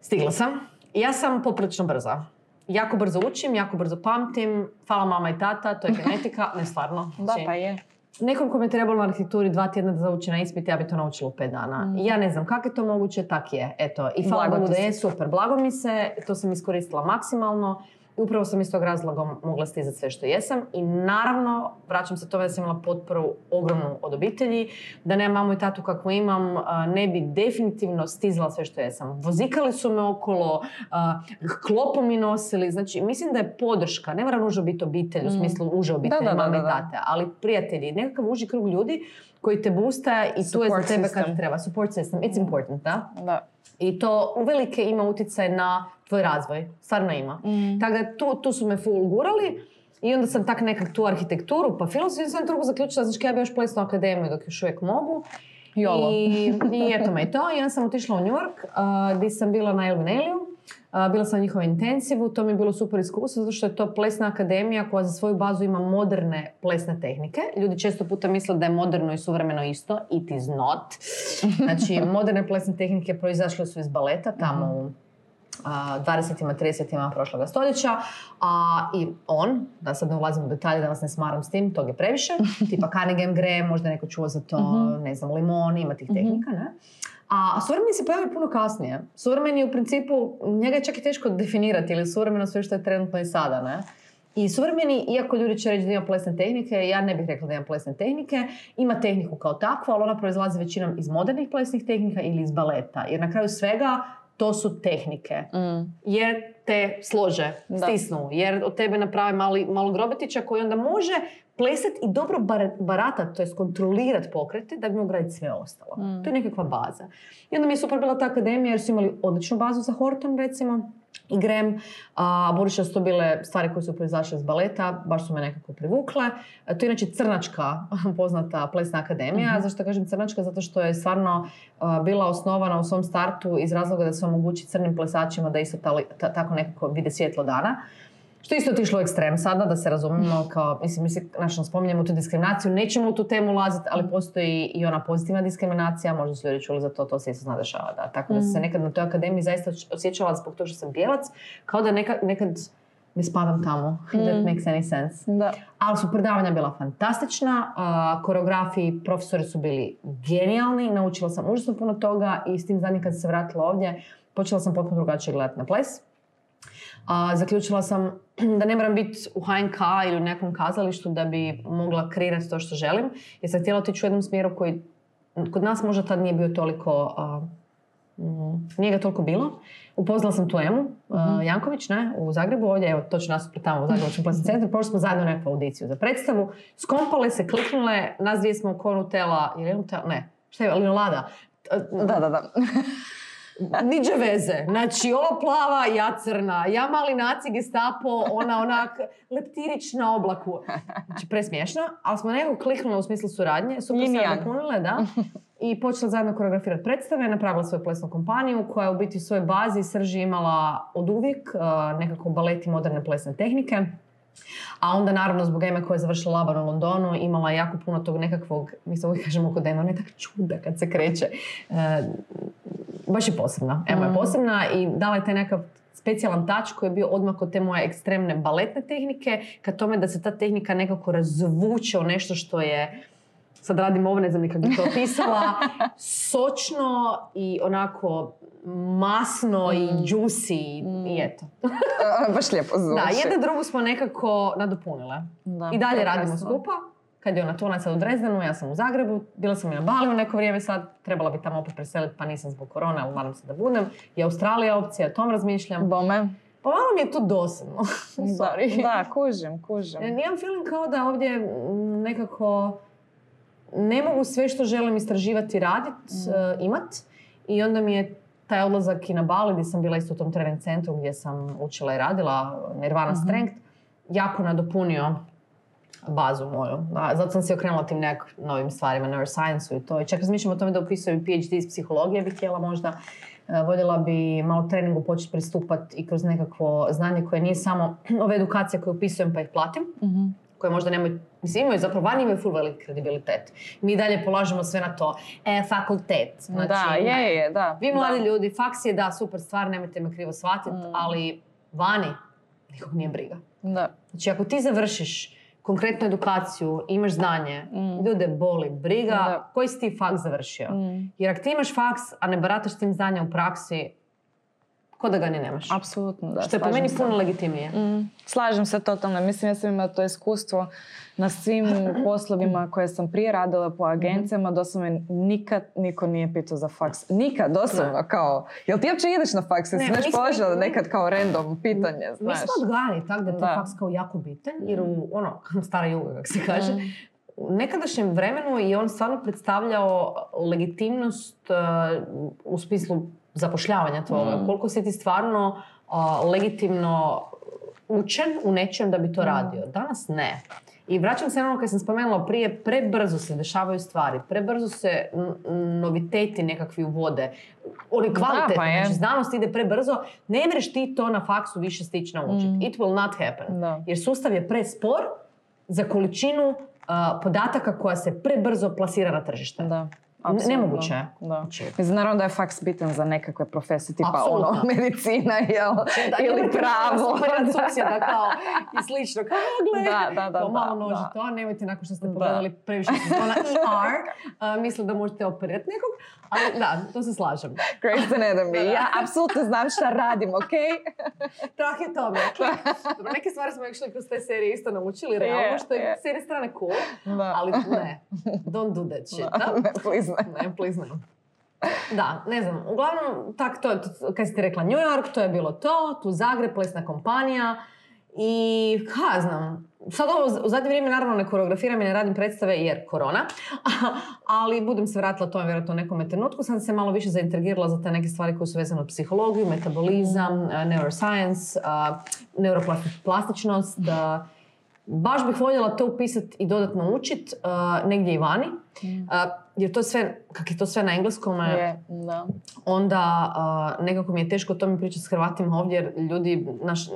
stigla sam. Ja sam poprilično brza. Jako brzo učim, jako brzo pamtim. Hvala mama i tata, to je genetika. Ne, stvarno. Da, Znači, pa je. Nekom kom je trebalo na arhitekturi dva tjedna da zauči na ispit, ja bi to naučila u pet dana. Mm. Ja ne znam kako je to moguće, tak je. Eto, i hvala Bogu da je super. Blago mi se, to sam iskoristila maksimalno. I upravo sam iz tog razloga mogla stizati sve što jesam. I naravno, vraćam se tome da sam imala potporu ogromnu od obitelji, da nemam mamu i tatu kakvu imam, ne bi definitivno stizala sve što jesam. Vozikali su me okolo, klopu mi nosili, znači mislim da je podrška, ne mora nužno biti obitelj u mm. smislu uže obitelji, mame i tate, ali prijatelji, nekakav uži krug ljudi koji te busta i tu je za tebe kad treba. Support system, it's important, da? Da. I to uvelike ima utjecaj na tvoj razvoj. Stvarno ima. Mm. Tako da tu, tu su me full gurali. I onda sam tak nekak tu arhitekturu, pa filozofiju sam drugo zaključila, znači ja bi još plesnu akademiju dok još uvijek mogu. I, I eto me i to. I onda sam otišla u New York, uh, gdje sam bila na Elvin bila sam na njihovom intensivu, to mi je bilo super iskustvo zato što je to plesna akademija koja za svoju bazu ima moderne plesne tehnike. Ljudi često puta misle da je moderno i suvremeno isto. It is not. Znači, moderne plesne tehnike proizašle su iz baleta tamo u 20. 30. prošloga stoljeća, a i on, da sad ne ulazim u detalje, da vas ne smaram s tim, tog je previše, tipa Carnegie Graham, možda neko čuo za to, mhm. ne znam, Limon, ima tih mhm. tehnika, ne? A suvremeni se pojavio puno kasnije. Suvremeni u principu, njega je čak i teško definirati ili suvremeno sve što je trenutno i sada, ne? I suvremeni, iako ljudi će reći da ima plesne tehnike, ja ne bih rekla da ima plesne tehnike, ima tehniku kao takvu, ali ona proizlazi većinom iz modernih plesnih tehnika ili iz baleta. Jer na kraju svega to su tehnike. Mm. Jer te slože, stisnu, jer od tebe naprave mali, malo grobetića koji onda može plesati i dobro baratati, to je kontrolirati pokrete da bi mogu raditi sve ostalo. Mm. To je nekakva baza. I onda mi je super bila ta akademija jer su imali odličnu bazu za Horton recimo i Grem, a budući da su to bile stvari koje su proizašle iz baleta, baš su me nekako privukle. To je inače Crnačka, poznata plesna akademija. mm Zašto kažem Crnačka? Zato što je stvarno bila osnovana u svom startu iz razloga da se omogući crnim plesačima da isto tako nekako vide svjetlo dana. Što isto otišlo ekstrem sada, da se razumijemo, kao, mislim, mislim, znači, spominjemo tu diskriminaciju, nećemo u tu temu ulaziti, ali postoji i ona pozitivna diskriminacija, možda su ljudi čuli za to, to se isto zna dešava, da. Tako da se mm. nekad na toj akademiji zaista osjećala zbog toga što sam bijelac, kao da nekad, nekad ne spadam tamo, mm. that makes any sense. Da. Ali su predavanja bila fantastična, uh, koreografi, profesori su bili genijalni, naučila sam užasno puno toga i s tim zadnjim kad se vratila ovdje, počela sam potpuno drugačije gledati na ples. A, zaključila sam da ne moram biti u HNK ili u nekom kazalištu da bi mogla kreirati to što želim. Jer sam htjela otići u jednom smjeru koji kod nas možda tad nije bio toliko... Mm, nije ga toliko bilo. Upoznala sam tu Emu mhm. Janković ne, u Zagrebu, ovdje, evo, to ću nas tamo u Zagrebačkom plesnom centru. Prošli smo zajedno neku audiciju za predstavu. Skompale se, kliknule, nas dvije smo u konu tela, je ne, šta je, Lada. Da, da, da. Niđe veze. Znači, ova plava, ja crna. Ja mali naci gestapo, ona onak leptirić na oblaku. Znači, presmiješno. Ali smo nekako kliknuli u smislu suradnje. Super se napunile, da. I počela zajedno koreografirati predstave. Napravila svoju plesnu kompaniju koja je u biti u svojoj bazi srži imala od uvijek uh, nekako balet i moderne plesne tehnike. A onda naravno zbog Eme koja je završila Laban u Londonu imala jako puno tog nekakvog, mi se uvijek kažemo kod Eme, ona je tak čuda kad se kreće. Uh, baš je posebna. Ema je mm. posebna i dala je taj nekakav specijalan tač koji je bio odmah od te moje ekstremne baletne tehnike, ka tome da se ta tehnika nekako razvuče u nešto što je sad radim ovo, ne znam nikak bi to opisala, sočno i onako masno i mm. juicy i mm. eto. Baš lijepo zvuči. Da, jedna drugu smo nekako nadopunile. I dalje radimo skupa kad je ona tu, sad u Dresdenu, ja sam u Zagrebu, bila sam i na Bali u neko vrijeme sad, trebala bi tamo opet preseliti, pa nisam zbog korone, ali nadam se da budem. I Australija opcija, o tom razmišljam. Bome. Pa malo mi je to dosadno. Sorry. Da, kužim, kužim. Ja, imam feeling kao da ovdje nekako ne mogu sve što želim istraživati radit, mm. uh, imat. I onda mi je taj odlazak i na Bali, gdje sam bila isto u tom trening centru gdje sam učila i radila, Nirvana mm Strength, jako nadopunio bazu moju. zato sam se okrenula tim nekim novim stvarima, neuroscience i to. I čak razmišljam o tome da upisujem PhD iz psihologije bi htjela možda. E, voljela bi malo treningu početi pristupati i kroz nekakvo znanje koje nije samo ove edukacije koje upisujem pa ih platim. mm koje možda nemaju, mislim imaju zapravo vani imaju full veliki kredibilitet. Mi dalje polažemo sve na to. E, fakultet. Znači, da, je, je, da. Vi mladi ljudi, faks je da, super stvar, nemojte me krivo shvatiti, mm. ali vani nikog nije briga. Da. Znači, ako ti završiš konkretnu edukaciju, imaš znanje, mm. ljude boli, briga, koji si ti faks završio. Mm. Jer ako ti imaš faks, a ne barataš tim znanjem u praksi, ko da ga ni nemaš. Apsolutno, da. Što je po meni se. puno legitimnije. Mm, slažem se totalno. Mislim, ja sam imala to iskustvo na svim poslovima koje sam prije radila po agencijama. Doslovno me nikad niko nije pitao za faks. Nikad, doslovno, kao, jel ti uopće ideš na faks? Jesi Ne, mi položila nekad kao random pitanje, Mi znaš? smo odgajani tako da je to faks kao jako bitan, jer u ono, stara juga, kako se kaže, Mm. u nekadašnjem vremenu je on stvarno predstavljao legitimnost uh, u smislu zapošljavanja toga. Mm. Koliko si ti stvarno uh, legitimno učen u nečem da bi to Mm. radio. Danas ne. I vraćam se na ono kad sam spomenula prije, prebrzo se dešavaju stvari, prebrzo se n- noviteti nekakvi uvode. Oni kvalitetni, pa znači znanost ide prebrzo, ne mreš ti to na faksu više stići naučiti. Mm. It will not happen. Da. Jer sustav je prespor za količinu uh, podataka koja se prebrzo plasira na tržište. Da. Apsolutno. nemoguće je. Da. Znači- Mislim, naravno da je faks bitan za nekakve profesije, tipa ono, medicina, jel? Da, ili pravo. susjeda kao i slično. Kao, gle, Da, da, da, kao malo da, noži da. to, nemojte nakon što ste Da. pogledali previše sezona ER, uh, misle da možete operirati nekog, ali da, to se slažem. Grey's Anatomy. Ja apsolutno znam šta radim, ok? Trah je tome? Dobro, neke stvari smo išli kroz te serije isto naučili, realno, što je s jedne strane cool, Da. ali ne, don't do that shit, da? Ne, please ne. Ne, ne. Da, ne znam, uglavnom, tak to, je, kad si ti rekla New York, to je bilo to, tu Zagreb, plesna kompanija i ja znam, sad ovo u zadnje vrijeme naravno ne koreografiram i ne radim predstave jer korona, ali budem se vratila tome vjerojatno u nekom trenutku, sad se malo više zaintrigirala za te neke stvari koje su vezane uz psihologiju, metabolizam, uh, neuroscience, uh, neuroplastičnost, uh, baš bih voljela to upisati i dodatno učit uh, negdje i vani. Uh, jer to je sve, kak je to sve na engleskom, uh, Je, da. onda uh, nekako mi je teško o tome pričati s Hrvatima ovdje jer ljudi, naš,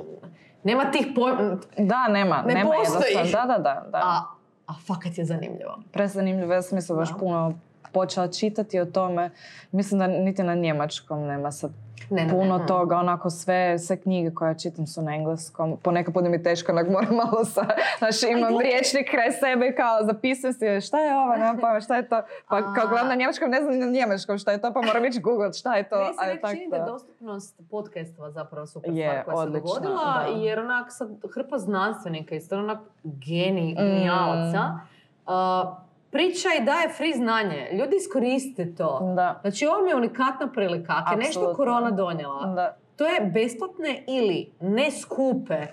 nema tih pojma, Da, nema. Ne nema postoji. Da, da, da. da. a, a fakat je zanimljivo. Prezanimljivo, ja sam isto baš puno počela čitati o tome. Mislim da niti na njemačkom nema sad Ne, ne, puno ne, toga, onako sve, sve knjige koje čitam su na engleskom. Ponekad bude mi teško, onak moram malo sa, znaš, imam gle. riječnik kraj sebe i kao zapisujem si šta je ovo, nemam pojma šta je to. Pa kao A. gledam na njemačkom, ne znam na njemačkom šta je to, pa moram ići googlat šta je to. Meni se čini da dostupnost podcastova zapravo super Je, stvar koja se odlična, dogodila, da. jer onak sad hrpa znanstvenika i stvarno onak geni, Mm. uh, priča i daje free znanje. Ljudi iskoriste to. Da. Znači ovo mi je unikatna prilika. Ako je nešto korona donijela, Da, to je besplatne ili ne skupe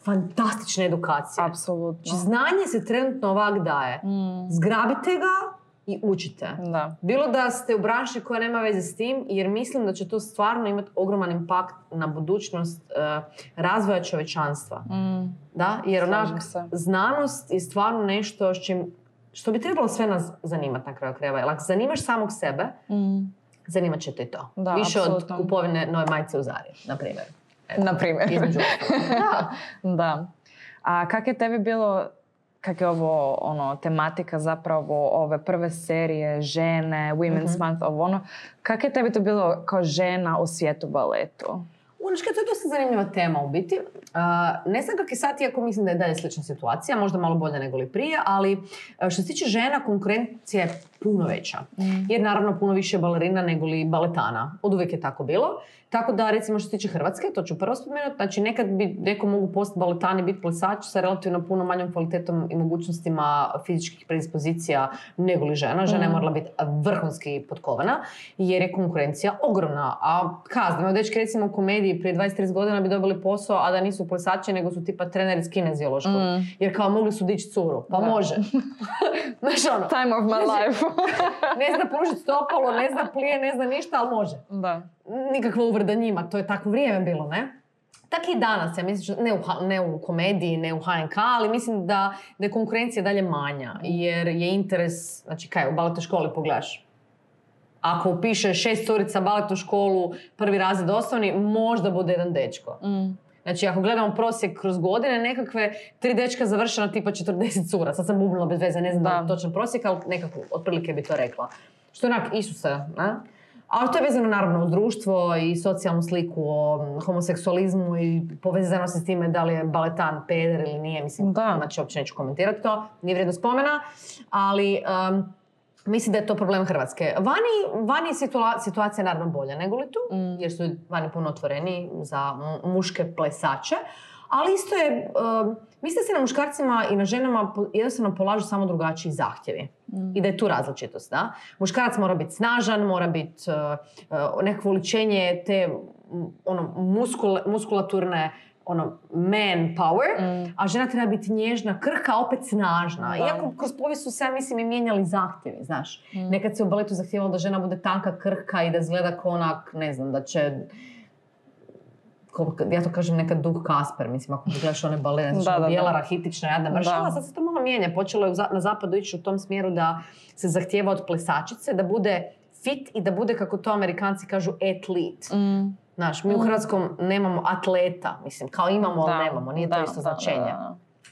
fantastične edukacije. apsolutno. Znači znanje se trenutno ovak daje. Mm, Zgrabite ga i učite. da. Bilo da ste u branši koja nema veze s tim, jer mislim da će to stvarno imati ogroman impakt na budućnost eh, razvoja čovečanstva. Mm, Da? Jer onak, znanost je stvarno nešto s čim, što bi trebalo sve nas zanimati na kraju krajeva. Jer ako zanimaš samog sebe, mm. zanimat će te i to. Da, Više apsolutno. od kupovine nove majice u Zari, na primjer. Eto, Na primjer. Da. Da. A kak je tebi bilo, kak je ovo ono, tematika zapravo ove prve serije, žene, Women's Mhm. Month, ovo ono, kak je tebi to bilo kao žena u svijetu baletu? Unoška, to je dosta zanimljiva tema u biti. A, ne znam kak je sad, iako mislim da je dalje slična situacija, možda malo bolja nego li prije, ali što se tiče žena, konkurencija je puno veća. Jer naravno puno više balerina nego li baletana. Od uvijek je tako bilo. Tako da recimo što se tiče Hrvatske, to ću prvo spomenuti, znači nekad bi neko mogu postati baletan i biti plesač sa relativno puno manjom kvalitetom i mogućnostima fizičkih predispozicija nego li žena. Žena je Mm. morala biti vrhunski potkovana jer je konkurencija ogromna. A kaznimo, dečki recimo u komediji prije 20-30 godina bi dobili posao, a da nisu plesači nego su tipa treneri iz kineziološkog. Mm. Jer kao mogli su dići curu, pa Da. može. Znaš ono, Time of my life. ne zna pružiti stopalo, ne zna plije, ne zna ništa, ali može. da. Nikakva uvreda njima, to je takvo vrijeme bilo, ne? Tak i danas, ja mislim, ne u, ne u komediji, ne u HNK, ali mislim da, da je konkurencija dalje manja, jer je interes, znači kaj, u baletnoj školi pogledaš, ako upiše šest curica baletnu školu, prvi razred osnovni, možda bude jedan dečko. Mm. Znači, ako gledamo prosjek kroz godine, nekakve tri dečka završena tipa 40 cura. Sad sam bubnula bez veze, ne znam Da. da. točan prosjek, ali nekako otprilike bi to rekla. Što je onak Isuse, ne? Ali to je vezano naravno uz društvo i socijalnu sliku o homoseksualizmu i povezano se s time da li je baletan peder ili nije. Mislim, Da. znači uopće neću komentirati to, nije vrijedno spomena. Ali um, Mislim da je to problem Hrvatske. Vani, vani je situa- situacija naravno bolja nego li tu, Mm. jer su vani puno otvoreni za mu- muške plesače. Ali isto je, um, mislim da se na muškarcima i na ženama jednostavno polažu samo drugačiji zahtjevi. I da je tu različitost, da? Muškarac mora biti snažan, mora biti uh, uh, nekakvo uličenje te ono, muskula- muskulaturne ono, man power, Mm. a žena treba biti nježna, krhka, opet snažna. Da. Iako kroz povijest su se, ja mislim, i mijenjali zahtjevi, znaš. Mm. Nekad se u baletu zahtijevalo da žena bude tanka, krhka i da izgleda kao onak, ne znam, da će ja to kažem nekad duh Kasper, mislim, ako gledaš one balene, znači bijela, rahitična, jadna mršava, sad se to malo mijenja. Počelo je na zapadu ići u tom smjeru da se zahtijeva od plesačice da bude fit i da bude, kako to amerikanci kažu, athlete. Mm. Znaš, mi u Hrvatskom nemamo atleta, mislim, kao imamo, ali nemamo, nije to da, isto da, značenje.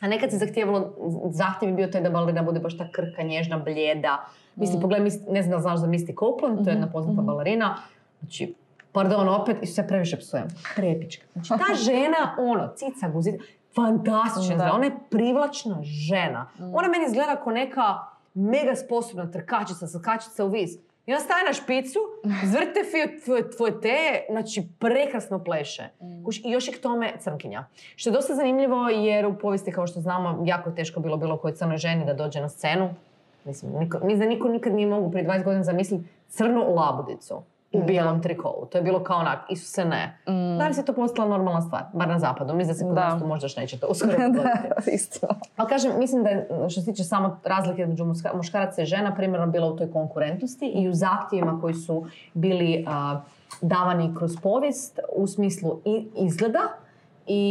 A nekad se zahtijevalo, zahtjev je bio taj da balerina bude baš ta krhka, nježna, blijeda. Mislim, Mm. pogledaj, ne znam da znaš za Misty Copeland, to je jedna Mhm, poznata mhm. balerina. Znači, pardon, opet, i sve previše psujem, prepička. Znači, ta žena, ono, cica, guzita, fantastična, Da. ona je privlačna žena. Mm. Ona meni izgleda kao neka mega sposobna trkačica, skačica u vis. I ona staje na špicu, zvrte tvoje, tvoje te, znači prekrasno pleše. Mm. I još je k tome crnkinja. Što je dosta zanimljivo jer u povijesti, kao što znamo, jako je teško bilo bilo kojoj crnoj ženi da dođe na scenu. Mislim, niko, mislim da niko nikad nije mogu prije 20 godina zamisliti crnu labudicu u Da. bijelom trikovu. To je bilo kao onak, Isuse ne. Mm. Danas je to postala normalna stvar, bar na zapadu. Mislim da se kod Da. nas možda još neće to uskoro da, istina. Ali kažem, mislim da je, što se tiče samo razlike između muška- muškaraca i žena, primjerno bila u toj konkurentnosti i u zahtjevima koji su bili a, davani kroz povijest u smislu i izgleda i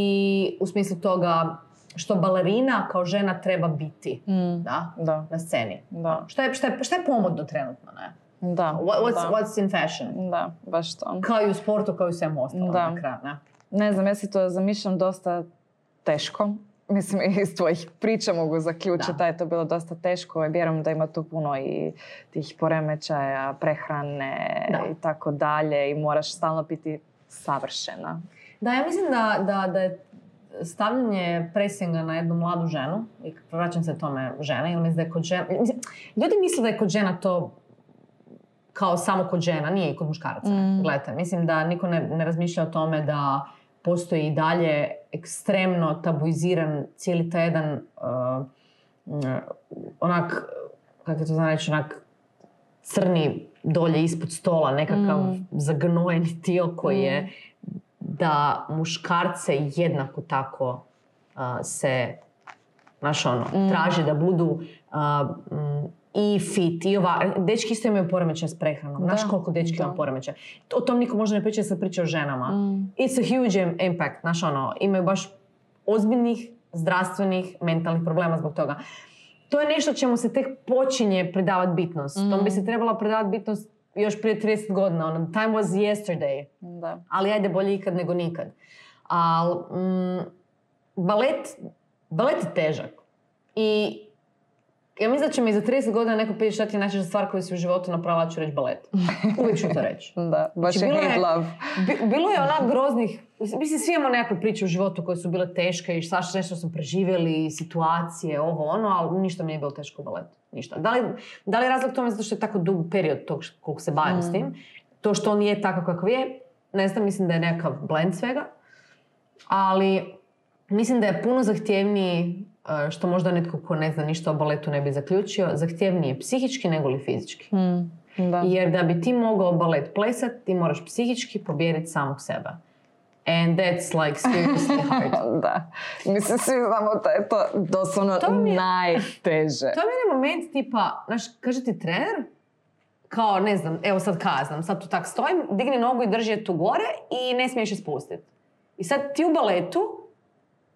u smislu toga što balerina kao žena treba biti Mm. da, Da, na sceni. da, Šta je, šta je, šta je pomodno trenutno, ne? Da. What- what's, da. what's in fashion? Da, baš to. Kao i u sportu, kao i u svemu ostalom Da. na kraju, ne? Znam, ja si to zamišljam dosta teško. Mislim, iz tvojih priča mogu zaključiti Da. je to bilo dosta teško. Vjerujem da ima tu puno i tih poremećaja, prehrane Da. i tako dalje. I moraš stalno biti savršena. Da, ja mislim da, da, da je stavljanje presinga na jednu mladu ženu, i vraćam se tome žene, jer mislim da je kod žena, mislim, ljudi misle da je kod žena to kao samo kod žena, nije i kod muškaraca. Mm. Gledajte, mislim da niko ne, ne razmišlja o tome da postoji i dalje ekstremno tabuiziran cijeli taj jedan uh, onak, kako to znam reći, onak crni dolje ispod stola, nekakav Mm. zagnojeni dio koji je Mm. da muškarce jednako tako a, se znaš ono, Mm. traži da budu a, mm, i fit i ova, dečki isto imaju poremećaj s prehranom. Znaš koliko dečki da. ima poremećaj? O tom niko možda ne priča, se priča o ženama. Mm. It's a huge im- impact, znaš ono, imaju baš ozbiljnih zdravstvenih, mentalnih problema zbog toga. To je nešto čemu se tek počinje pridavati bitnost. Tom bi Mm. se trebala pridavati bitnost još prije 30 godina. Ono, time was yesterday. Da. Ali ajde bolje ikad nego nikad. Ali mm, balet, balet je težak. I ja mislim da će mi za 30 godina neko pitati šta ti je najčešća stvar koju si u životu napravila, ja ću reći balet. Uvijek ću to reći. Da, baš Znači, je bilo hate love. Bi- bilo je onak groznih, mislim svi imamo nekakve priče u životu koje su bile teške i svašta nešto smo preživjeli, situacije, ovo ono, ali ništa mi nije bilo teško u baletu. Ništa. Da li, da li je razlog tome zato što je tako dug period tog koliko se bavim s Mm. tim? To što on je takav kakav je, ne znam, mislim da je nekakav blend svega. Ali mislim da je puno zahtjevniji, što možda netko ko ne zna ništa o baletu ne bi zaključio, zahtjevniji psihički nego li fizički. Mm. Da. Jer da bi ti mogao balet plesat, ti moraš psihički pobijediti samog sebe. And that's like seriously hard. da. Mislim, svi znamo da je to doslovno To mi je- najteže. To je meni moment tipa, znaš, kaže ti trener, kao ne znam, evo sad kaznam, sad tu tak stojim, digni nogu i drži je tu gore i ne smiješ je spustiti. I sad ti u baletu,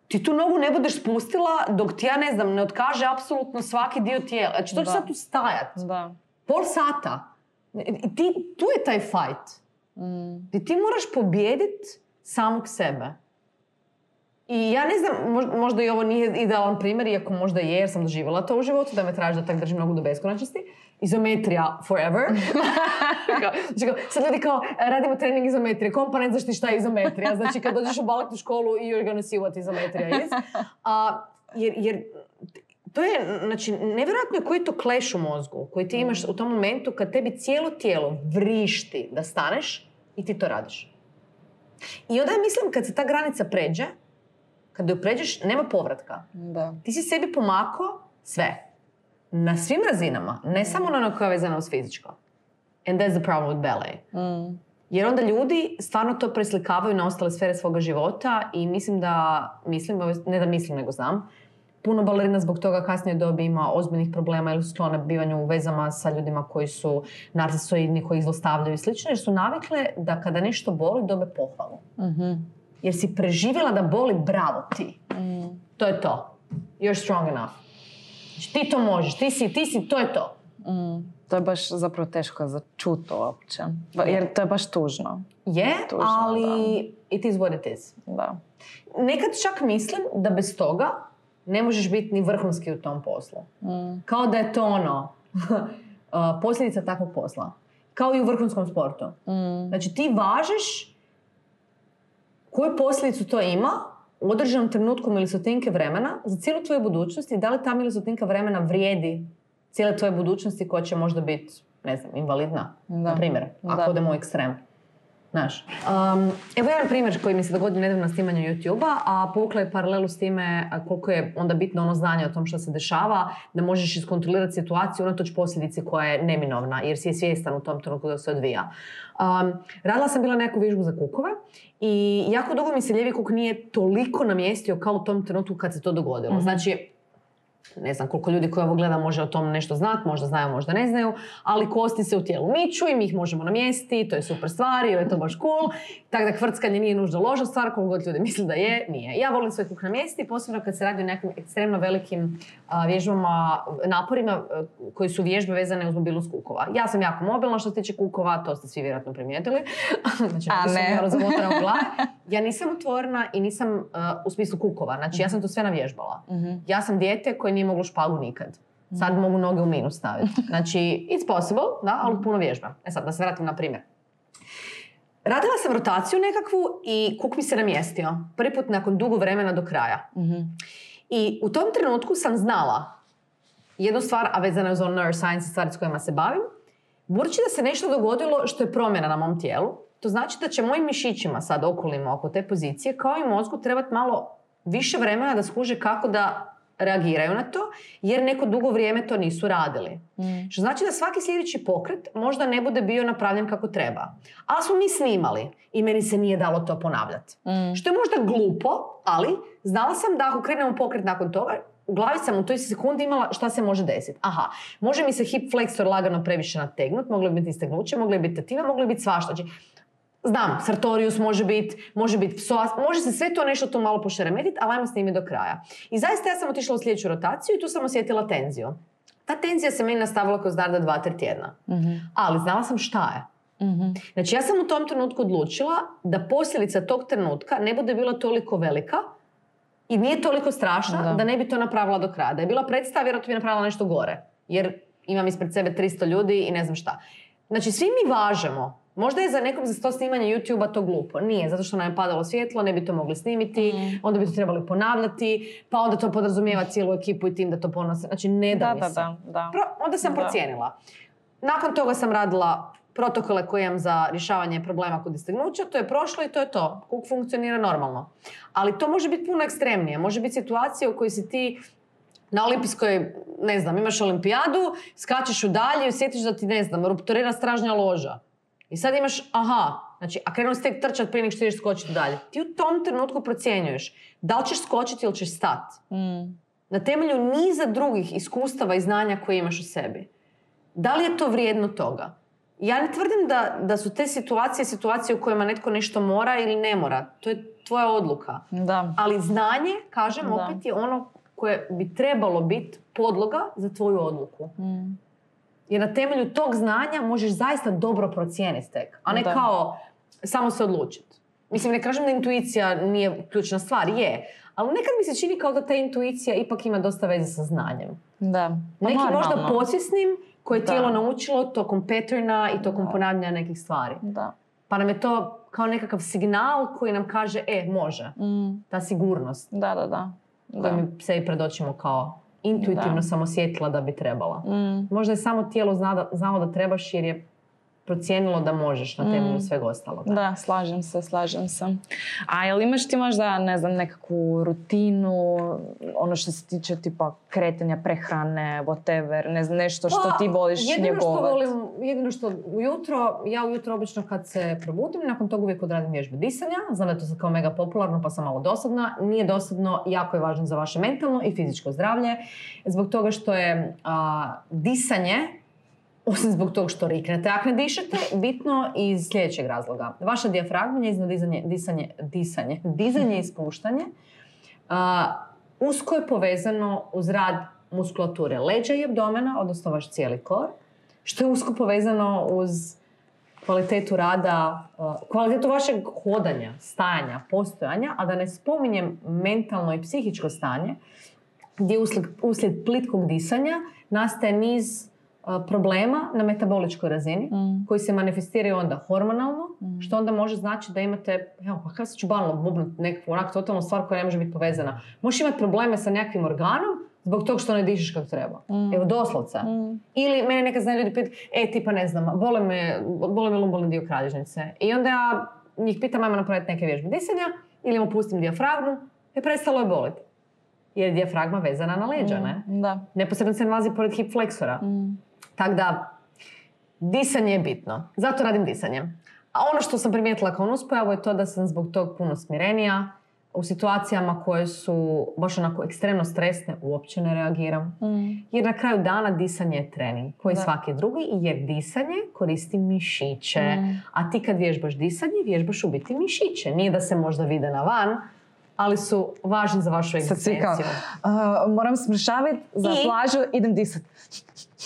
ti tu nogu ne budeš spustila dok ti ja ne znam, ne otkaže apsolutno svaki dio tijela. Znači to će sad tu stajat. Da. Pol sata. I ti, tu je taj fight. Mm. Gdje ti moraš pobijediti samog sebe. I ja ne znam, mož- možda i ovo nije idealan primjer, iako možda je, jer sam doživjela to u životu, da me traži da tak držim nogu do beskonačnosti. Izometrija forever. Znači kao, sad ljudi kao, radimo trening izometrije. Kom pa ne znaš ti šta je izometrija? Znači kad dođeš u baletnu školu, you're gonna see what izometrija is. A, jer, jer to je, znači, nevjerojatno je koji to kleš u mozgu, koji ti imaš u tom momentu kad tebi cijelo tijelo vrišti da staneš i ti to radiš. I onda ja mislim kad se ta granica pređe, kad ju pređeš, nema povratka. Da. Ti si sebi pomakao sve. Na svim razinama, ne samo na ono koja je vezana uz fizičko. And that's the problem with ballet. Mm. Jer onda ljudi stvarno to preslikavaju na ostale sfere svoga života i mislim da, mislim, ne da mislim nego znam, puno balerina zbog toga kasnije dobi ima ozbiljnih problema ili sklone bivanju u vezama sa ljudima koji su narcisoidni, koji ih zlostavljaju i slično, jer su navikle da kada nešto boli dobe pohvalu. Mhm. Jer si preživjela da boli, bravo ti. Mm. To je to. You're strong enough. Znači, ti to možeš, ti si, ti si, to je to. Mm. To je baš zapravo teško za čut uopće. Ba- Jer to je baš tužno. Je, Tužno, ali it is what it is. Da. Nekad čak mislim da bez toga ne možeš biti ni vrhunski u tom poslu. Mm. Kao da je to ono, uh, posljedica takvog posla. Kao i u vrhunskom sportu. Mm. Znači ti važeš koju posljedicu to ima u određenom trenutku milisotinke vremena za cijelu tvoju budućnost i da li ta milisotinka vremena vrijedi cijele tvoje budućnosti koja će možda biti, ne znam, invalidna, Da. na primjer, ako Da. odemo u ekstrem. Znaš. Um, evo jedan primjer koji mi se dogodio nedavno na snimanju YouTube-a, a povukla je paralelu s time koliko je onda bitno ono znanje o tom što se dešava, da možeš iskontrolirati situaciju unatoč posljedici koja je neminovna, jer si je svjestan u tom trenutku da se odvija. Um, radila sam bila neku vježbu za kukove i jako dugo mi se lijevi kuk nije toliko namjestio kao u tom trenutku kad se to dogodilo. Znači, ne znam koliko ljudi koji ovo gleda može o tom nešto znati, možda znaju, možda ne znaju, ali kosti se u tijelu miču i mi ih možemo namjestiti, to je super stvar, jer je to baš cool. Tako da kvrckanje nije nužno loša stvar, koliko god ljudi misle da je, nije. Ja volim svoj kuk namjestiti, posebno kad se radi o nekim ekstremno velikim a, vježbama, naporima a, koji su vježbe vezane uz mobilnost kukova. Ja sam jako mobilna što se tiče kukova, to ste svi vjerojatno primijetili. znači, A ne. glavi. Ja nisam otvorena i nisam a, u smislu kukova, znači ja sam to sve navježbala. Mhm. Ja sam dijete koje nije moglo špagu nikad. Sad mogu noge u minus staviti. Znači, it's possible, da, ali puno vježba. E sad, da se vratim na primjer. Radila sam rotaciju nekakvu i kuk mi se namjestio. Prvi put nakon dugo vremena do kraja. Mhm. I u tom trenutku sam znala jednu stvar, a vezana je uz ono neuroscience stvari s kojima se bavim. Budući da se nešto dogodilo što je promjena na mom tijelu, to znači da će mojim mišićima sad okolima oko te pozicije, kao i mozgu, trebati malo više vremena da skuže kako da reagiraju na to, jer neko dugo vrijeme to nisu radili. Mm. Što znači da svaki sljedeći pokret možda ne bude bio napravljen kako treba. Ali smo mi snimali i meni se nije dalo to ponavljati. Mm. Što je možda glupo, ali znala sam da ako krenemo pokret nakon toga, u glavi sam u toj sekundi imala šta se može desiti. Aha, može mi se hip flexor lagano previše nategnut, moglo bi biti istegnuće, moglo bi biti tetiva, moglo bi biti svašta. Znači, znam, sartorius može biti, može biti psoas, može se sve to nešto tu malo pošeremetiti, ali ajmo snimiti do kraja. I zaista ja sam otišla u sljedeću rotaciju i tu sam osjetila tenziju. Ta tenzija se meni nastavila kroz darda dva, tri tjedna. Mhm. Ali znala sam šta je. Mhm. Znači ja sam u tom trenutku odlučila da posljedica tog trenutka ne bude bila toliko velika i nije toliko strašna da, Da. ne bi to napravila do kraja. Da je bila predstava, vjerojatno bi napravila nešto gore. Jer imam ispred sebe 300 ljudi i ne znam šta. Znači svi mi važemo. Možda je za nekom za to snimanje YouTube-a to glupo. Nije, zato što nam je padalo svjetlo, ne bi to mogli snimiti, Mhm. onda bi to trebali ponavljati, pa onda to podrazumijeva cijelu ekipu i tim da to ponose. Znači ne da, Da, mi da, se. da, da. Pro- onda sam Da. procijenila. Nakon toga sam radila protokole koje imam za rješavanje problema kod istegnuća, to je prošlo i to je to. Kuk funkcionira normalno. Ali to može biti puno ekstremnije. Može biti situacija u kojoj si ti na olimpijskoj, ne znam, imaš olimpijadu, skačeš u dalje i osjetiš da ti, ne znam, rupturira stražnja loža. I sad imaš, aha, znači, a krenuli ste trčati prije nego što ideš skočiti dalje. Ti u tom trenutku procjenjuješ da li ćeš skočiti ili ćeš stati Mm. na temelju niza drugih iskustava i znanja koje imaš u sebi. Da li je to vrijedno toga? Ja ne tvrdim da, da su te situacije situacije u kojima netko nešto mora ili ne mora. To je tvoja odluka. Da. Ali znanje, kažem, Da. opet je ono koje bi trebalo biti podloga za tvoju odluku. Mm. Jer na temelju tog znanja možeš zaista dobro procijeniti tek. A ne Da. kao samo se odlučiti. Mislim, ne kažem da intuicija nije ključna stvar, je. Ali nekad mi se čini kao da ta intuicija ipak ima dosta veze sa znanjem. Da. Pa možda normalno. podsvjesnim koje je Da. tijelo naučilo tokom pattern i tokom Da. ponavljanja nekih stvari. Da. Pa nam je to kao nekakav signal koji nam kaže, e, može. Mm. Ta sigurnost Da, da, da. koju Da. mi sebi predočimo kao intuitivno Da. sam osjetila da bi trebala. Mm. Možda je samo tijelo zna da- znalo da trebaš jer je procijenilo da možeš na temelju Mm. svega ostalog. Da, slažem se, slažem se. A jel imaš ti možda, ne znam, nekakvu rutinu, ono što se tiče tipa kretanja, prehrane, whatever, ne znam, nešto što Pa, ti voliš jedino što njegovat? volim, jedino što ujutro, ja ujutro obično kad se probudim, nakon toga uvijek odradim vježbe disanja. Znam da to sad kao mega popularno pa sam malo dosadna. Nije dosadno, jako je važno za vaše mentalno i fizičko zdravlje. Zbog toga što je a, disanje, osim zbog toga što riknete ako ne dišete, bitno iz sljedećeg razloga. Vaša dijafragma, njezino dizanje, disanje, disanje, dizanje i spuštanje, a, usko je povezano uz rad muskulature leđa i abdomena, odnosno vaš cijeli kor, što je usko povezano uz kvalitetu rada, uh, kvalitetu vašeg hodanja, stajanja, postojanja, a da ne spominjem mentalno i psihičko stanje, gdje uslijed, uslijed plitkog disanja nastaje niz uh, problema na metaboličkoj razini, Mm. koji se manifestiraju onda hormonalno, Mm. što onda može znači da imate, evo pa kada ću banalno bubnut nekakvu onak totalnu stvar koja ne može biti povezana. Možeš imati probleme sa nekakvim organom zbog toga što ne dišeš kako treba. Mm. Evo doslovce. Mm. Ili mene nekad znaju ljudi pit, e tipa ne znam, bole me, bole me lumbalni dio kralježnice. I onda ja njih pitam ajmo napraviti neke vježbe disanja ili mu pustim dijafragmu i prestalo je boliti. Jer je dijafragma vezana na leđa, ne? Da. Neposredno se nalazi pored hip fleksora. Tako da, disanje je bitno. Zato radim disanje. A ono što sam primijetila kao nuspojavu je to da sam zbog tog puno smirenija. U situacijama koje su baš onako ekstremno stresne uopće ne reagiram. Mm. Jer na kraju dana disanje je trening, koji Da. svaki drugi, jer disanje koristi mišiće. Mm. A ti kad vježbaš disanje, vježbaš u biti mišiće. Nije da se možda vide na van, ali su važni za vašu Sad svi kao, egzistenciju. "A, moram smršavit za I? plažu, idem disat.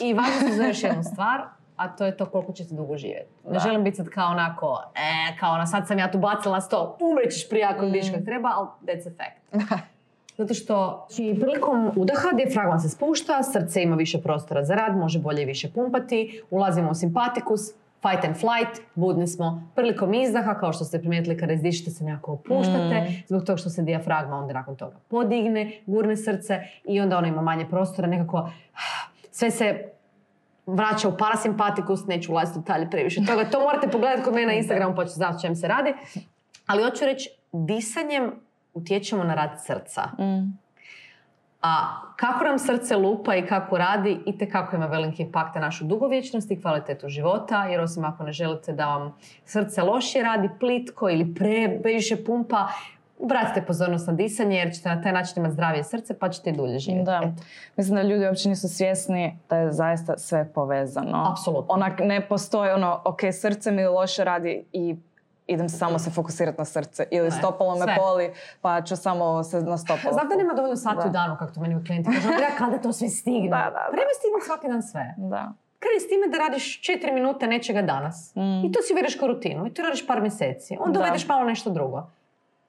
I važno su za još jednu stvar, a to je to koliko ćete dugo živjeti. Ne Da. želim biti sad kao onako, e, kao ono, sad sam ja tu bacila na sto, umrećeš prije ako Mm. kako treba, ali that's a fact. Zato što znači, prilikom udaha dijafragma se spušta, srce ima više prostora za rad, može bolje i više pumpati, ulazimo u simpatikus, fight and flight, budni smo. Prilikom izdaha, kao što ste primijetili kada izdišete se nekako opuštate, Mm. zbog toga što se dijafragma onda nakon toga podigne, gurne srce i onda ono ima manje prostora, nekako sve se vraća u parasimpatikus, neću ulaziti u detalje previše toga. To morate pogledati kod mene na Instagramu pa ćete znati čem se radi. Ali hoću reći, disanjem utječemo na rad srca. Mm. A kako nam srce lupa i kako radi, i kako ima veliki impakt na našu dugovječnost i kvalitetu života, jer osim ako ne želite da vam srce lošije radi, plitko ili previše pumpa, obratite pozornost na disanje jer ćete na taj način imati zdravije srce pa ćete i dulje živjeti. Da. Eto. Mislim da ljudi uopće nisu svjesni da je zaista sve povezano. Apsolutno. Onak ne postoji ono, ok, srce mi loše radi i idem samo se fokusirati na srce. Ili stopalo me boli, pa ću samo se na stopalo. Znam da nema dovoljno sati Da. u danu, kako to meni klijenti kažu, "Andreja, kada to sve stigne? Da, da, da. Stignuti svaki dan sve. Da. Kreni s time da radiš četiri minute nečega danas. Mm. I to si uvedeš kao rutinu. I to radiš par mjeseci. Onda Da. uvedeš malo nešto drugo.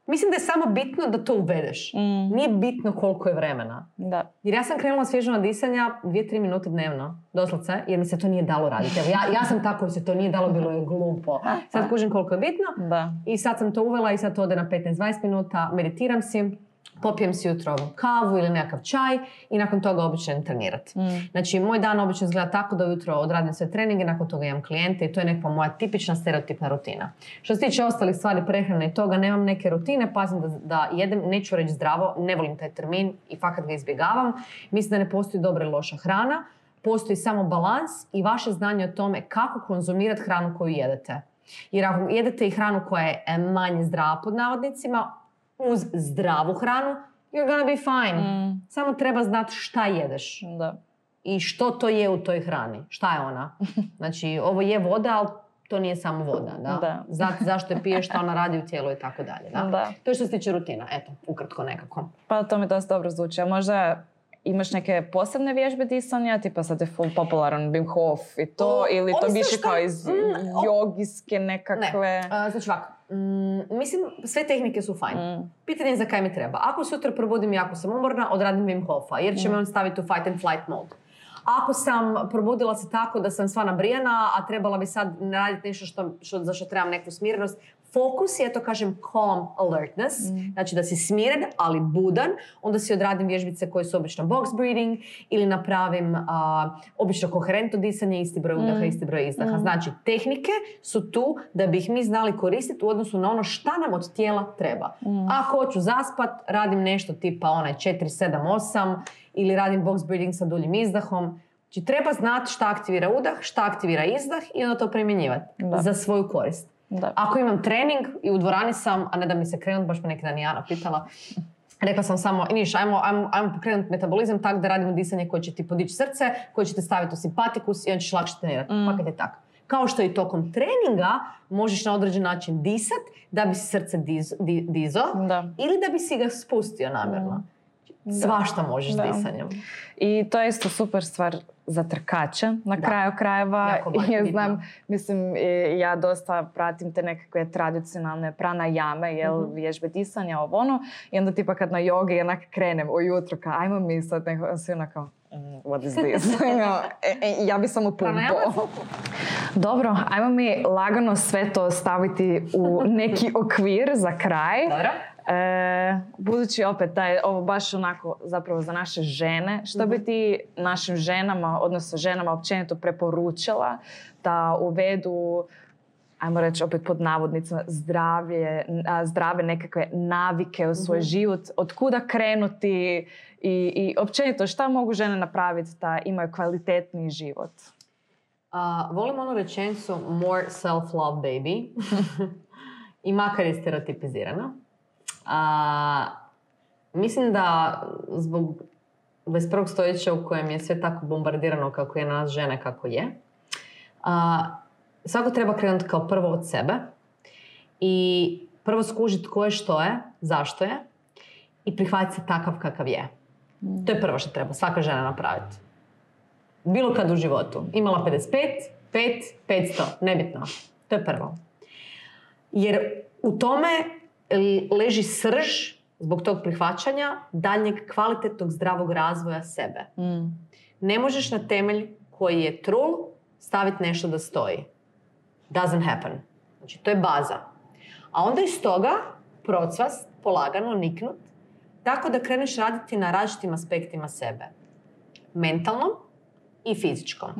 Mislim da je samo bitno da to uvedeš. Mm. Nije bitno koliko je vremena. Da. Jer ja sam krenula svježo na disanja dvije, tri minute dnevno. Doslovce. Jer mi se to nije dalo raditi. Evo, ja, ja sam tako i se to nije dalo, bilo je glupo. Sad kužim koliko je bitno. Da. I sad sam to uvela i sad to ode na 15-20 minuta, meditiram si, popijem si jutro kavu ili nekakav čaj i nakon toga obično trenirati. Mm. Znači, moj dan obično izgleda tako da ujutro odradim sve treninge, nakon toga imam klijente i to je neka moja tipična stereotipna rutina. Što se tiče ostalih stvari prehrane i toga, nemam neke rutine, pazim da, da jedem, neću reći zdravo, ne volim taj termin i fakat ga izbjegavam. Mislim da ne postoji dobra i loša hrana, postoji samo balans i vaše znanje o tome kako konzumirati hranu koju jedete. Jer ako jedete i hranu koja je manje zdrava pod navodnicima, uz zdravu hranu, you're gonna be fine. Mm. Samo treba znati šta jedeš Da. i što to je u toj hrani. Šta je ona? Znači, ovo je voda, ali to nije samo voda. Da? Da. Znati zašto je piješ, šta ona radi u tijelu i tako dalje. Da? Da. To je što se tiče rutina. Eto, ukratko nekako. Pa to mi dosta dobro zvuči. A možda imaš neke posebne vježbe disanja, tipa sad je full popularan Wim Hof i to, O, ili to više kao iz mm, jogijske Ne, nekakve... a, znači ovako, mm, mislim, sve tehnike su fajne. Mm. Pitanje je za kaj mi treba. Ako sutra probudim i ako sam umorna, odradim Wim Hofa, jer će me on staviti u fight and flight mode. Ako sam probudila se tako da sam sva nabrijana, a trebala bi sad raditi nešto što, što, za što trebam neku smirenost, Fokus je, to kažem, calm alertness, znači da si smiren, ali budan, onda si odradim vježbice koje su obično box breathing ili napravim a, obično koherentno disanje, isti broj udaha, isti broj izdaha. Znači, tehnike su tu da bi ih mi znali koristiti u odnosu na ono šta nam od tijela treba. Ako hoću zaspat, radim nešto tipa onaj 4, 7, 8 ili radim box breathing sa duljim izdahom. Znači, treba znati šta aktivira udah, šta aktivira izdah i onda to primjenjivati Da. za svoju korist. Da. Ako imam trening i u dvorani sam, a ne da mi se krenut, baš me neki dan i Jana pitala, rekla sam samo, Niš, ajmo, ajmo, ajmo pokrenuti metabolizam tako da radimo disanje koje će ti podići srce, koje će te staviti u simpatikus i on ćeš lakše trenirati. Mm. Fakat je tako. Kao što i tokom treninga možeš na određen način disat da bi si srce diz, di- dizo Da. ili da bi si ga spustio namjerno. Svašta možeš Da. disanjem. I to je isto super stvar za trkače na Da. kraju krajeva. Ja znam, mislim, ja dosta pratim te nekakve tradicionalne pranajame, jel, Mhm. vježbe disanja, ovo ono. I onda tipa kad na jogi onak krenem ujutro, kao ajmo mi sad neko, svi onako, "Mm, what is this? Ono, e, e, ja bi samo pumpo. Dobro, ajmo mi lagano sve to staviti u neki okvir za kraj. Dobro. E, budući opet da je ovo baš onako zapravo za naše žene, što Mhm. bi ti našim ženama, odnosno ženama općenito preporučila da uvedu ajmo reći opet pod navodnicima, zdravlje, zdrave nekakve navike u svoj Mhm. život, od kuda krenuti i, i općenito šta mogu žene napraviti da imaju kvalitetniji život. A, volim onu rečenicu more self-love baby. I makar je stereotipizirana. A, mislim da zbog 21. stoljeća u kojem je sve tako bombardirano kako je nas žene kako je, a, svako treba krenuti kao prvo od sebe i prvo skužiti ko je što je, zašto je i prihvatiti se takav kakav je. To je prvo što treba svaka žena napraviti bilo kad u životu. Imala 55, 5, 500, nebitno. To je prvo. Jer u tome leži srž zbog tog prihvaćanja daljnjeg kvalitetnog zdravog razvoja sebe. Ne možeš na temelj koji je trul staviti nešto da stoji. Doesn't happen. Znači, to je baza. A onda iz toga procvast, polagano, niknut, tako da kreneš raditi na različitim aspektima sebe. Mentalnom i fizičkom.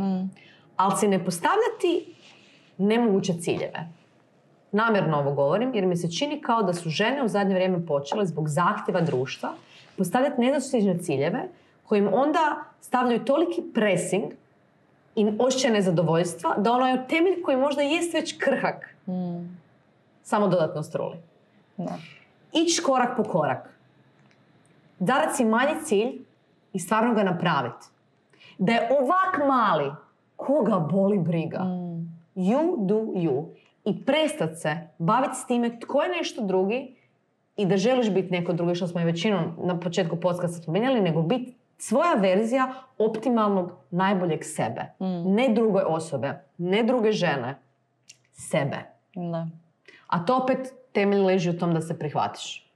Ali si ne postavljati nemoguće ciljeve. Namjerno ovo govorim jer mi se čini kao da su žene u zadnje vrijeme počele zbog zahtjeva društva postavljati nedostižne ciljeve kojim onda stavljaju toliki pressing i osjećaj nezadovoljstva da ono je temelj koji možda jest već krhak samo dodatno struli. Da. Ići korak po korak. Darat si manji cilj i stvarno ga napraviti. Da je ovak mali, koga boli briga? You do you. I prestat se baviti s time tko je nešto drugi i da želiš biti neko drugi, što smo i većinom na početku podcasta spominjali, nego biti svoja verzija optimalnog najboljeg sebe. Ne druge osobe, ne druge žene, sebe. Da. A to opet temelj leži u tom da se prihvatiš.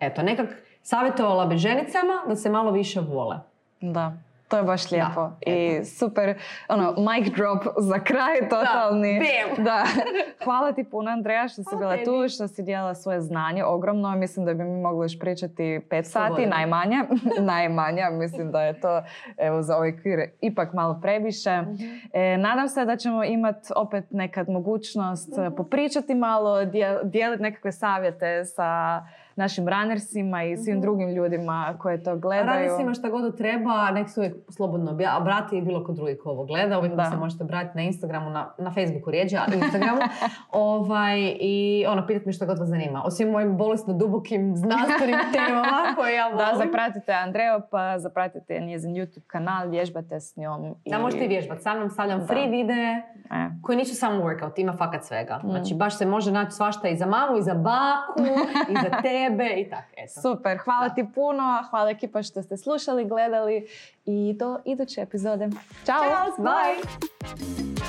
Eto, nekak savjetovala bi ženicama da se malo više vole. Da, to je baš lijepo. I eto. super, ono, mic drop za kraj totalni. bam. Da. Hvala ti puno, Andreja, što si Hvala bila tebi. tu, što si dijelila svoje znanje ogromno. Mislim da bi mi mogli još pričati pet sati, najmanje. najmanje, mislim da je to evo, za ovaj kvir ipak malo previše. Mhm. E, nadam se da ćemo imati opet nekad mogućnost e, popričati malo, dijel- dijeliti nekakve savjete sa našim runnersima i svim drugim ljudima koji to gledaju. Radi se ima šta god treba, nek se uvijek slobodno obja- obrati i bilo ko drugi ko ovo gleda. Uvijek mi Da. se možete obratiti na Instagramu, na, na Facebooku rijeđe, ali Instagramu. ovaj, I ono, pitat me šta god vas zanima. O svim mojim bolesno dubokim znanstvenim temama koje ja volim. Da, zapratite Andreju, pa zapratite njezin YouTube kanal, vježbate s njom. I, Da, možete i vježbati. Sa mnom stavljam Da. free videe E, koji nisu samo workout, ima fakat svega. Mm. Znači, baš se može naći svašta i za mamu, i za baku, i za tebe, sebe i tako. Eto. Super, hvala da. ti puno, hvala ekipa što ste slušali, gledali i do iduće epizode. Ćao! Ćao, bye! bye.